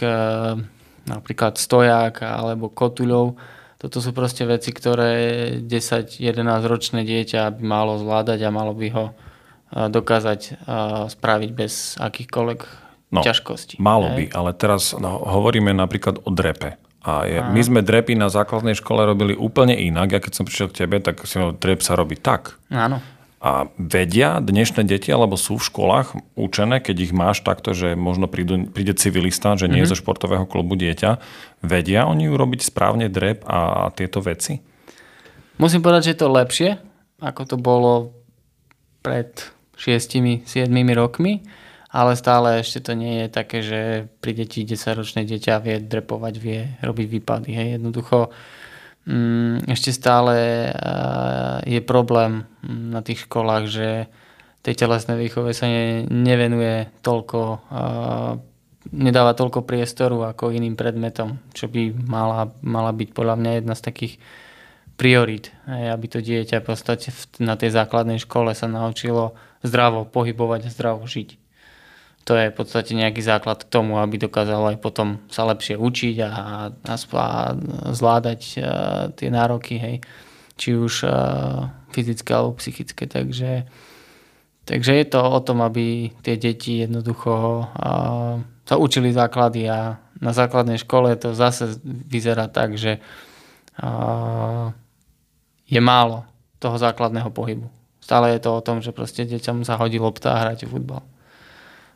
napríklad stoják alebo kotuľov, toto sú proste veci, ktoré 10-11 ročné dieťa by malo zvládať a malo by ho dokázať spraviť bez akýchkoľvek no, ťažkostí. Malo hej? by, ale teraz no, hovoríme napríklad o drepe. A je, my sme drepy na základnej škole robili úplne inak. Ja keď som prišiel k tebe, tak si drep sa robí tak. Áno. A vedia dnešné deti, alebo sú v školách učené, keď ich máš takto, že možno prídu, príde civilista, že nie mm-hmm. je zo športového klubu dieťa, vedia oni urobiť správne drep a tieto veci? Musím povedať, že je to lepšie, ako to bolo pred 6-7 rokmi, ale stále ešte to nie je také, že pri deti 10-ročné dieťa vie drepovať, vie robiť výpady. Hej. Jednoducho ešte stále eh, je problém mm, na tých školách, že tej telesnej výchove sa nevenuje toľko, eh, nedáva toľko priestoru ako iným predmetom, čo by mala, mala byť podľa mňa jedna z takých priorit, aby to dieťa v podstate na tej základnej škole sa naučilo zdravo pohybovať a zdravo žiť to je v podstate nejaký základ k tomu, aby dokázal aj potom sa lepšie učiť a, a, a zvládať e, tie nároky, hej. či už e, fyzické alebo psychické. Takže, takže je to o tom, aby tie deti jednoducho a, sa učili základy a na základnej škole to zase vyzerá tak, že a, je málo toho základného pohybu. Stále je to o tom, že proste deťom sa hodí lopta a hráte futbal.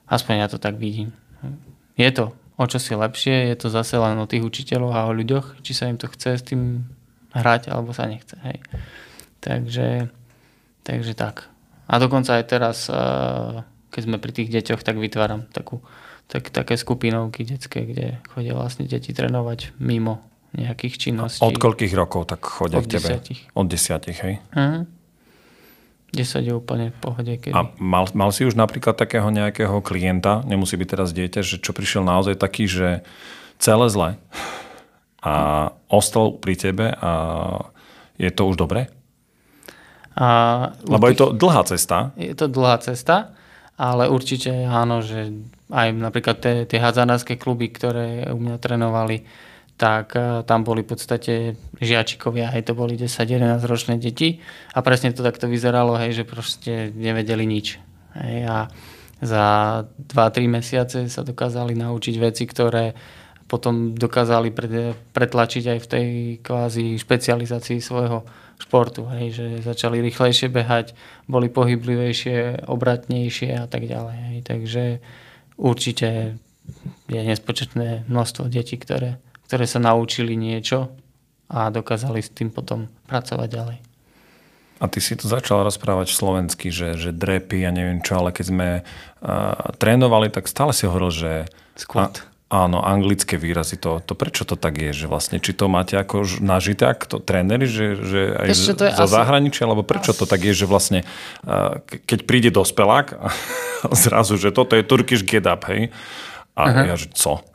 Aspoň ja to tak vidím. Je to o čo si lepšie, je to zase len o tých učiteľoch a o ľuďoch, či sa im to chce s tým hrať, alebo sa nechce. Hej. Takže, takže tak. A dokonca aj teraz, keď sme pri tých deťoch, tak vytváram takú, tak, také skupinovky detské, kde chodia vlastne deti trénovať mimo nejakých činností. Od koľkých rokov tak chodia Od k tebe? Desiatich. Od desiatich, hej? Uh-huh. 10 je úplne v pohode. Kedy... A mal, mal si už napríklad takého nejakého klienta, nemusí byť teraz dieťa, že čo prišiel naozaj taký, že celé zle a ostal pri tebe a je to už dobré? A Lebo tých... je to dlhá cesta. Je to dlhá cesta, ale určite áno, že aj napríklad tie, tie hádzanárske kluby, ktoré u mňa trénovali, tak e, tam boli v podstate žiačikovia, hej, to boli 10-11 ročné deti a presne to takto vyzeralo, hej, že proste nevedeli nič. Hej, a za 2-3 mesiace sa dokázali naučiť veci, ktoré potom dokázali pretlačiť aj v tej kvázi špecializácii svojho športu, hej, že začali rýchlejšie behať, boli pohyblivejšie, obratnejšie a tak ďalej. Hej. Takže určite je nespočetné množstvo detí, ktoré ktoré sa naučili niečo a dokázali s tým potom pracovať ďalej. A ty si to začal rozprávať slovensky, že, že drepy a neviem čo, ale keď sme uh, trénovali, tak stále si hovoril, že... Squat. Áno, anglické výrazy, to, to prečo to tak je? Že vlastne, či to máte ako nažité, ako to tréneri, že, že aj Ešte, to je zo asi... zahraničia, alebo prečo to tak je, že vlastne keď príde dospelák zrazu, že toto je Turkish get up, hej? A Aha. ja, že co?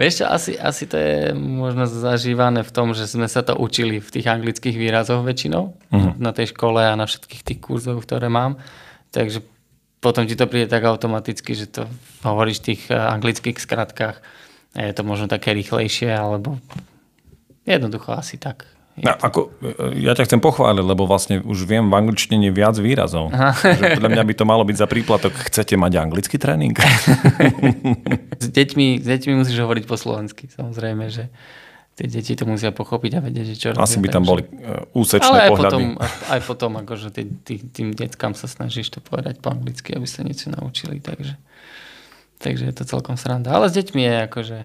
Vieš čo, asi, asi to je možno zažívané v tom, že sme sa to učili v tých anglických výrazoch väčšinou, uh-huh. na tej škole a na všetkých tých kurzoch, ktoré mám. Takže potom ti to príde tak automaticky, že to hovoríš v tých eh, anglických skratkách. Je to možno také rýchlejšie, alebo jednoducho asi tak. No, ako, eh, ja ťa chcem pochváliť, lebo vlastne už viem v angličtine viac výrazov. Že podľa mňa by to malo byť za príplatok. Chcete mať anglický tréning? s, deťmi, s deťmi musíš hovoriť po slovensky, samozrejme, že tie deti to musia pochopiť a vedieť, že čo robia. Asi by tam boli e, úsečné Ale aj pohľady. Potom, aj potom, akože tý, tý, tým deckám sa snažíš to povedať po anglicky, aby sa niečo naučili, takže, takže je to celkom sranda. Ale s deťmi je akože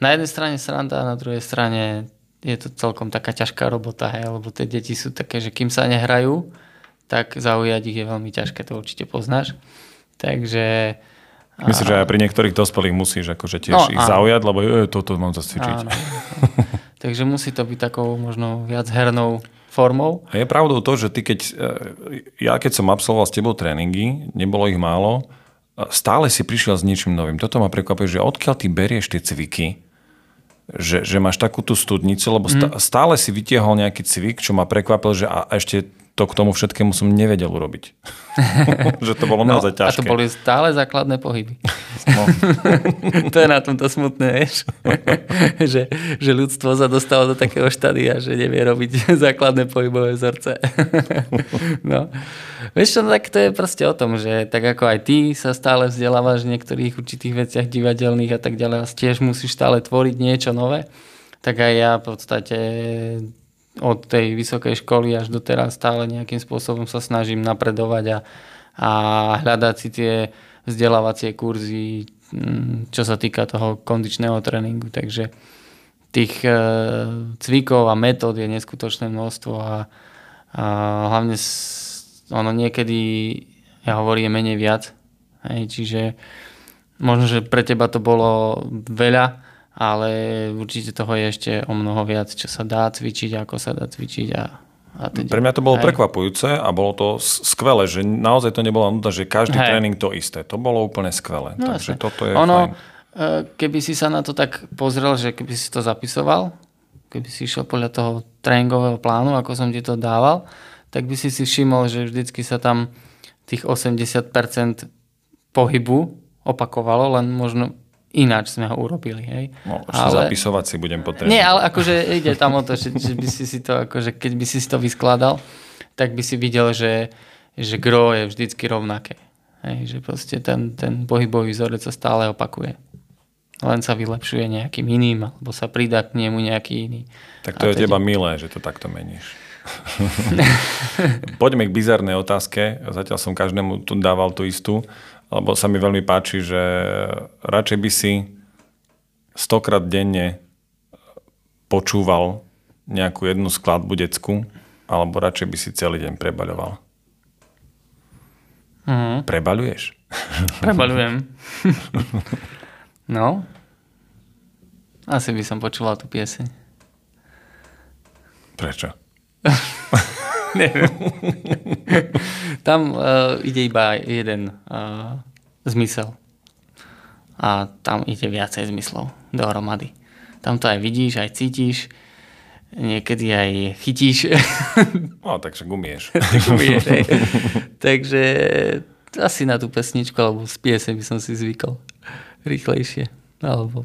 na jednej strane sranda a na druhej strane je to celkom taká ťažká robota, hej, lebo tie deti sú také, že kým sa nehrajú, tak zaujať ich je veľmi ťažké, to určite poznáš. Takže Myslím, že aj pri niektorých dospelých musíš akože tiež no, ich áno. zaujať, lebo je, toto mám zacvičiť. Áno, Takže musí to byť takou možno viac hernou formou. A je pravdou to, že ty keď, e, ja keď som absolvoval s tebou tréningy, nebolo ich málo, stále si prišiel s niečím novým. Toto ma prekvapuje, že odkiaľ ty berieš tie cviky, že, že máš takú tú studnicu, lebo mm. stále si vytiahol nejaký cvik, čo ma prekvapil, že a ešte to k tomu všetkému som nevedel urobiť. že to bolo no, naozaj ťažké. A to boli stále základné pohyby. No. to je na tomto smutné, vieš. že, že ľudstvo sa dostalo do takého štádia, že nevie robiť základné pohybové vzorce. no. Vieš čo, no tak to je proste o tom, že tak ako aj ty sa stále vzdelávaš v niektorých určitých veciach divadelných a tak ďalej a tiež musíš stále tvoriť niečo nové, tak aj ja v podstate od tej vysokej školy až do teraz stále nejakým spôsobom sa snažím napredovať a, a hľadať si tie vzdelávacie kurzy, mm, čo sa týka toho kondičného tréningu. Takže tých e, cvikov a metód je neskutočné množstvo a, a hlavne ono niekedy, ja hovorím, menej viac. Hej, čiže možno, že pre teba to bolo veľa, ale určite toho je ešte o mnoho viac, čo sa dá cvičiť, ako sa dá cvičiť a a Pre mňa to bolo Hej. prekvapujúce a bolo to skvelé, že naozaj to nebola nuda, že každý Hej. tréning to isté. To bolo úplne skvelé. No, Takže jasne. toto je ono, fajn. E, keby si sa na to tak pozrel, že keby si to zapisoval, keby si išiel podľa toho tréningového plánu, ako som ti to dával, tak by si si všimol, že vždycky sa tam tých 80% pohybu opakovalo, len možno ináč sme ho urobili. Hej. No, ale... zapisovať si budem potrebovať. Nie, ale akože ide tam o to, že, že by si si to, akože keď by si si to vyskladal, tak by si videl, že, že gro je vždycky rovnaké. Hej, že proste ten, ten pohybový vzorec sa stále opakuje. Len sa vylepšuje nejakým iným, alebo sa pridá k nemu nejaký iný. Tak to A je teba milé, že to takto meníš. Poďme k bizarnej otázke. Zatiaľ som každému tu dával tú istú lebo sa mi veľmi páči, že radšej by si stokrát denne počúval nejakú jednu skladbu decku, alebo radšej by si celý deň prebaľoval. Mm. Prebaľuješ? Prebaľujem. no. Asi by som počúval tú pieseň. Prečo? Neviem. tam uh, ide iba jeden uh, zmysel. A tam ide viacej zmyslov dohromady. Tam to aj vidíš, aj cítiš, niekedy aj chytíš. No, takže gumieš. gumieš takže asi na tú pesničku alebo z piese by som si zvykol rýchlejšie. Alebo,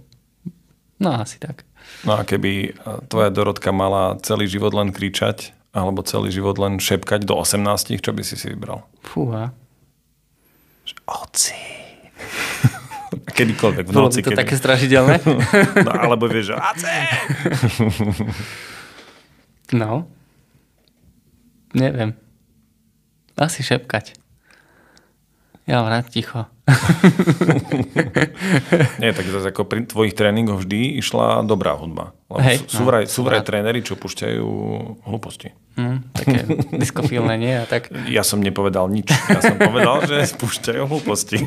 no asi tak. No a keby tvoja Dorotka mala celý život len kričať, alebo celý život len šepkať do 18, čo by si si vybral? Fúha. Oci. Kedykoľvek v Bolo noci. Bolo to kedy... také strašidelné? no, alebo vieš, že oci. no. Neviem. Asi šepkať. Ja rád ticho. Nie, tak zase ako pri tvojich tréningoch vždy išla dobrá hudba. Hej, sú, no, vraj, sú vraj tréneri, čo pušťajú hlúposti. Mm, tak také diskofilné, nie? A tak. Ja som nepovedal nič. Ja som povedal, že spúšťajú hlúposti.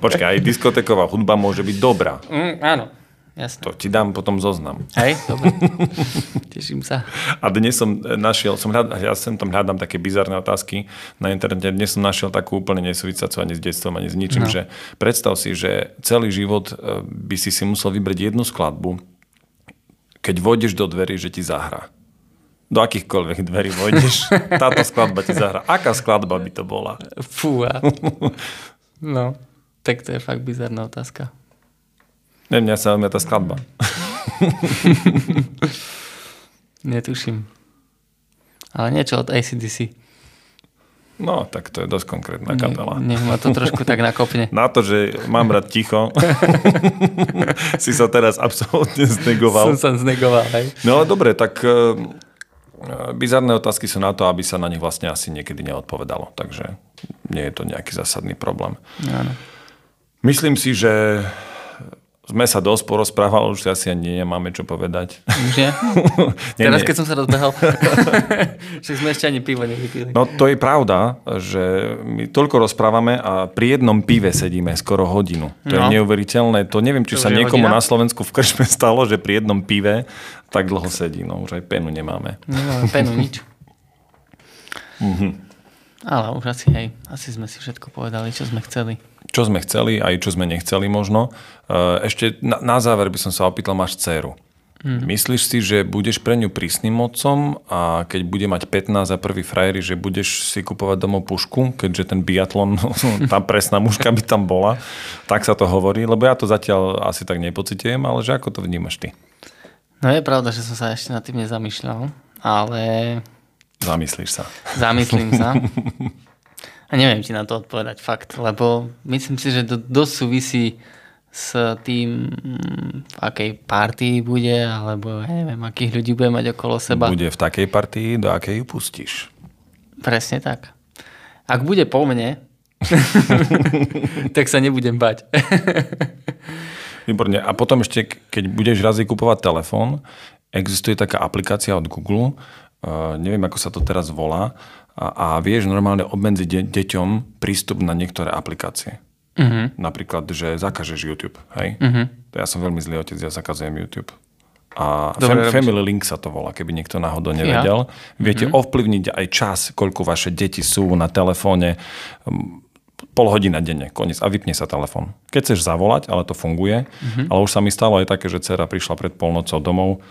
Počkaj, aj diskoteková hudba môže byť dobrá. Mm, áno, jasné. To ti dám potom zoznam. Hej, dobre. Teším sa. A dnes som našiel, som hľad, ja sem tam hľadám také bizarné otázky na internete, dnes som našiel takú úplne nesúvicacú ani s detstvom, ani s ničím, no. že predstav si, že celý život e, by si si musel vybrať jednu skladbu, keď vôjdeš do dverí, že ti zahrá. Do akýchkoľvek dverí vojdeš, táto skladba ti zahrá. Aká skladba by to bola? Fúha. No, tak to je fakt bizarná otázka. Ne, mňa sa tá skladba. Netuším. Ale niečo od ACDC. No, tak to je dosť konkrétna kapela. Ne, nech ma to trošku tak nakopne. Na to, že mám rád ticho, si sa teraz absolútne znegoval. Som sa znegoval, hej. No dobre, tak uh, bizarné otázky sú na to, aby sa na nich vlastne asi niekedy neodpovedalo. Takže nie je to nejaký zásadný problém. Áno. Myslím si, že sme sa dosť porozprávali, už si asi ani nemáme čo povedať. Už nie? nie Teraz, nie. keď som sa rozbehol, však sme ešte ani pivo nevypili. No to je pravda, že my toľko rozprávame a pri jednom pive sedíme skoro hodinu. To no. je neuveriteľné. To neviem, či to sa niekomu hodina? na Slovensku v krčme stalo, že pri jednom pive tak dlho sedí. No už aj penu nemáme. Nemáme penu, nič. Mhm. Ale už asi, hej, asi sme si všetko povedali, čo sme chceli. Čo sme chceli, aj čo sme nechceli možno. E, ešte na, na záver by som sa opýtal, máš dceru. Hmm. Myslíš si, že budeš pre ňu prísnym otcom a keď bude mať 15 a prvý frajery, že budeš si kupovať domov pušku, keďže ten biatlon, tá presná mužka by tam bola, tak sa to hovorí, lebo ja to zatiaľ asi tak nepocitujem, ale že ako to vnímaš ty? No je pravda, že som sa ešte nad tým nezamýšľal, ale Zamyslíš sa. Zamyslím sa. A neviem ti na to odpovedať fakt, lebo myslím si, že to dosť súvisí s tým, v akej partii bude, alebo ja neviem, akých ľudí bude mať okolo seba. Bude v takej partii, do akej ju pustíš. Presne tak. Ak bude po mne, tak sa nebudem bať. Výborne. A potom ešte, keď budeš razy kupovať telefón, existuje taká aplikácia od Google, Uh, neviem, ako sa to teraz volá, a, a vieš normálne obmedziť de- deťom prístup na niektoré aplikácie. Uh-huh. Napríklad, že zakažeš YouTube. Hej? Uh-huh. Ja som veľmi zlý otec, ja zakazujem YouTube. A Dobre, fam- Family Link sa to volá, keby niekto náhodou nevedel. Ja. Viete uh-huh. ovplyvniť aj čas, koľko vaše deti sú na telefóne. Pol hodina denne, koniec. A vypne sa telefón. Keď chceš zavolať, ale to funguje. Uh-huh. Ale už sa mi stalo aj také, že dcera prišla pred polnocou domov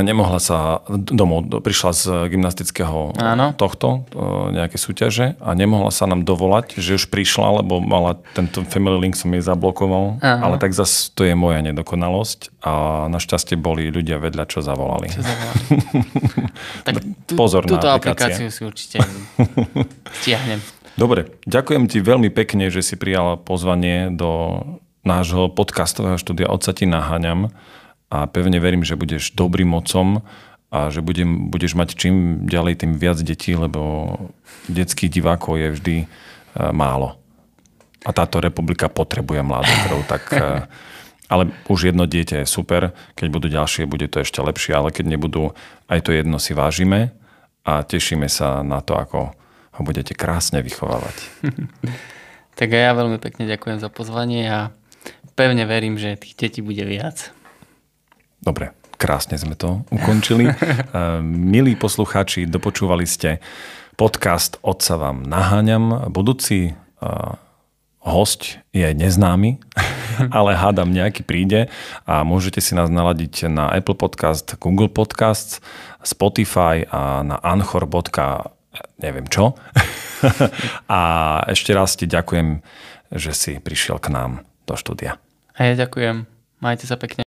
nemohla sa domov, prišla z gymnastického Áno. tohto, nejaké súťaže a nemohla sa nám dovolať, že už prišla, lebo mala tento family link som jej zablokoval, Áno. ale tak zase to je moja nedokonalosť a našťastie boli ľudia vedľa, čo zavolali. Čo zavolali. tak Pozor túto na aplikáciu si určite stiahnem. Dobre, ďakujem ti veľmi pekne, že si prijala pozvanie do nášho podcastového štúdia Od sa ti naháňam a pevne verím, že budeš dobrým mocom a že budem, budeš mať čím ďalej tým viac detí, lebo detských divákov je vždy e, málo. A táto republika potrebuje mladých tak e, ale už jedno dieťa je super, keď budú ďalšie, bude to ešte lepšie, ale keď nebudú, aj to jedno si vážime a tešíme sa na to, ako ho budete krásne vychovávať. tak aj ja veľmi pekne ďakujem za pozvanie a pevne verím, že tých detí bude viac. Dobre, krásne sme to ukončili. Milí poslucháči, dopočúvali ste podcast Otca vám naháňam. Budúci host je neznámy, ale hádam nejaký príde a môžete si nás naladiť na Apple Podcast, Google Podcast, Spotify a na Anchor. neviem čo. a ešte raz ti ďakujem, že si prišiel k nám do štúdia. A ja ďakujem. Majte sa pekne.